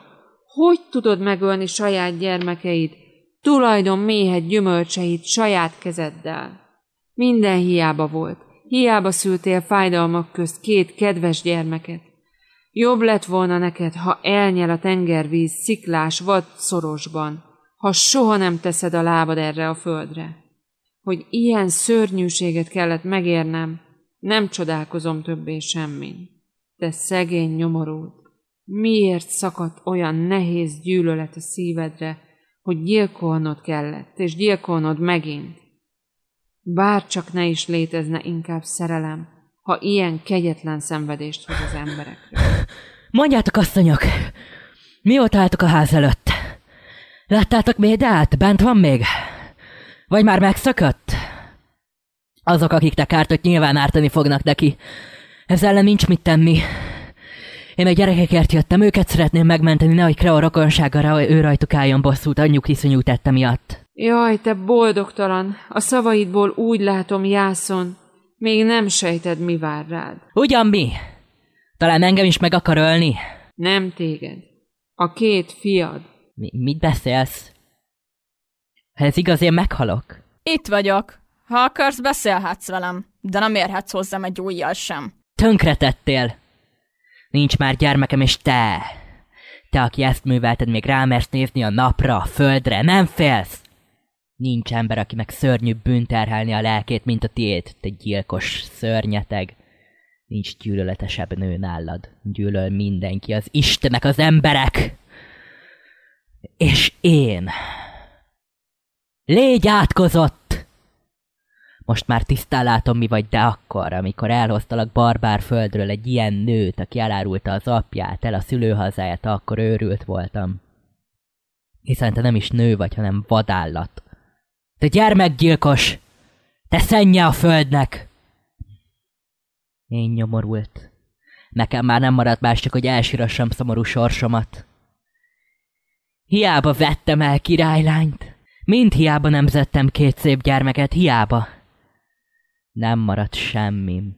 Hogy tudod megölni saját gyermekeid, tulajdon méhet gyümölcseit saját kezeddel? Minden hiába volt, hiába szültél fájdalmak közt két kedves gyermeket. Jobb lett volna neked, ha elnyel a tengervíz sziklás vad szorosban, ha soha nem teszed a lábad erre a földre. Hogy ilyen szörnyűséget kellett megérnem, nem csodálkozom többé semmin. Te szegény nyomorult, miért szakadt olyan nehéz gyűlölet a szívedre, hogy gyilkolnod kellett, és gyilkolnod megint? Bár csak ne is létezne inkább szerelem, ha ilyen kegyetlen szenvedést hoz az emberekre. (laughs) Mondjátok, asszonyok, mióta álltok a ház előtt? Láttátok Médát? Bent van még? Vagy már megszökött? Azok, akik te kártot nyilván ártani fognak neki. Ez ellen nincs mit tenni. Én a gyerekekért jöttem, őket szeretném megmenteni, nehogy Kreo rokonságára ő rajtuk álljon bosszút, anyjuk iszonyú tette miatt. Jaj, te boldogtalan! A szavaidból úgy látom, Jászon, még nem sejted, mi vár rád. Ugyan mi? Talán engem is meg akar ölni? Nem téged. A két fiad. Mi, mit beszélsz? Ha ez igaz, én meghalok. Itt vagyok. Ha akarsz, beszélhetsz velem, de nem érhetsz hozzám egy ujjal sem. Tönkretettél. Nincs már gyermekem, és te... Te, aki ezt művelted, még rámersz nézni a napra, a földre, nem félsz! Nincs ember, aki meg szörnyű bűnterhelni a lelkét, mint a tiéd, te gyilkos szörnyeteg. Nincs gyűlöletesebb nő nálad. Gyűlöl mindenki, az Istenek, az emberek! És én... Légy átkozott! Most már tisztán látom, mi vagy, de akkor, amikor elhoztalak barbár földről egy ilyen nőt, aki elárulta az apját, el a szülőhazáját, akkor őrült voltam. Hiszen te nem is nő vagy, hanem vadállat. Te gyermekgyilkos! Te szennye a földnek! Én nyomorult. Nekem már nem maradt más, csak hogy elsírassam szomorú sorsomat. Hiába vettem el királylányt. Mind hiába nemzettem két szép gyermeket, hiába. Nem maradt semmim.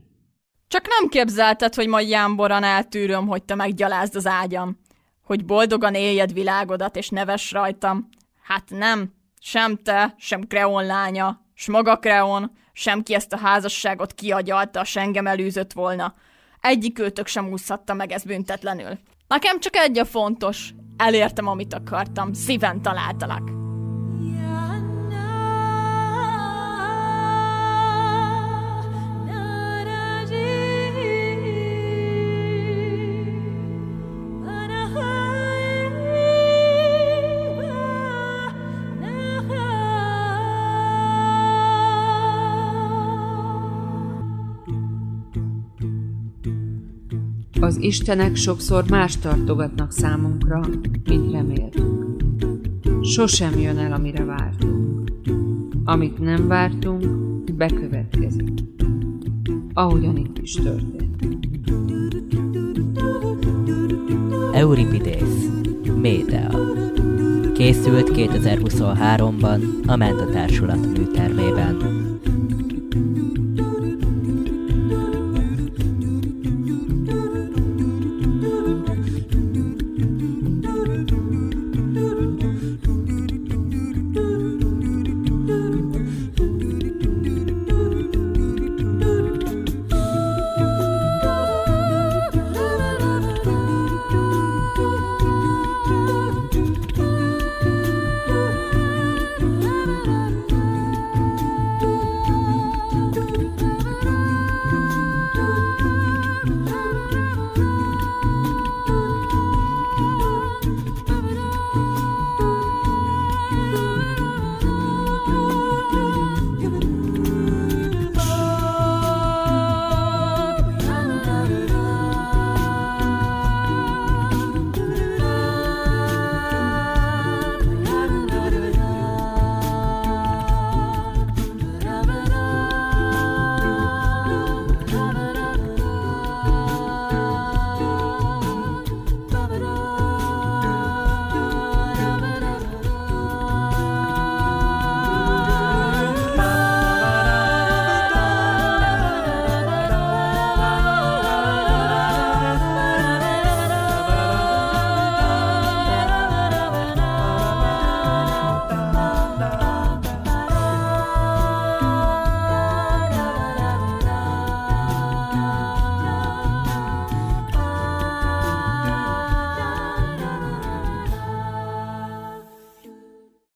Csak nem képzelted, hogy majd jámboran eltűröm, hogy te meggyalázd az ágyam. Hogy boldogan éljed világodat, és neves rajtam. Hát nem, sem te, sem Kreon lánya, s maga Kreon, sem ki ezt a házasságot kiagyalta, s engem elűzött volna. Egyik őtök sem úszhatta meg ezt büntetlenül. Nekem csak egy a fontos. Elértem, amit akartam. Szíven találtalak. Istenek sokszor más tartogatnak számunkra, mint reméltünk. Sosem jön el, amire vártunk. Amit nem vártunk, bekövetkezik. Ahogyan itt is történt. Euripides, Médea. Készült 2023-ban a Menta Társulat műtermében.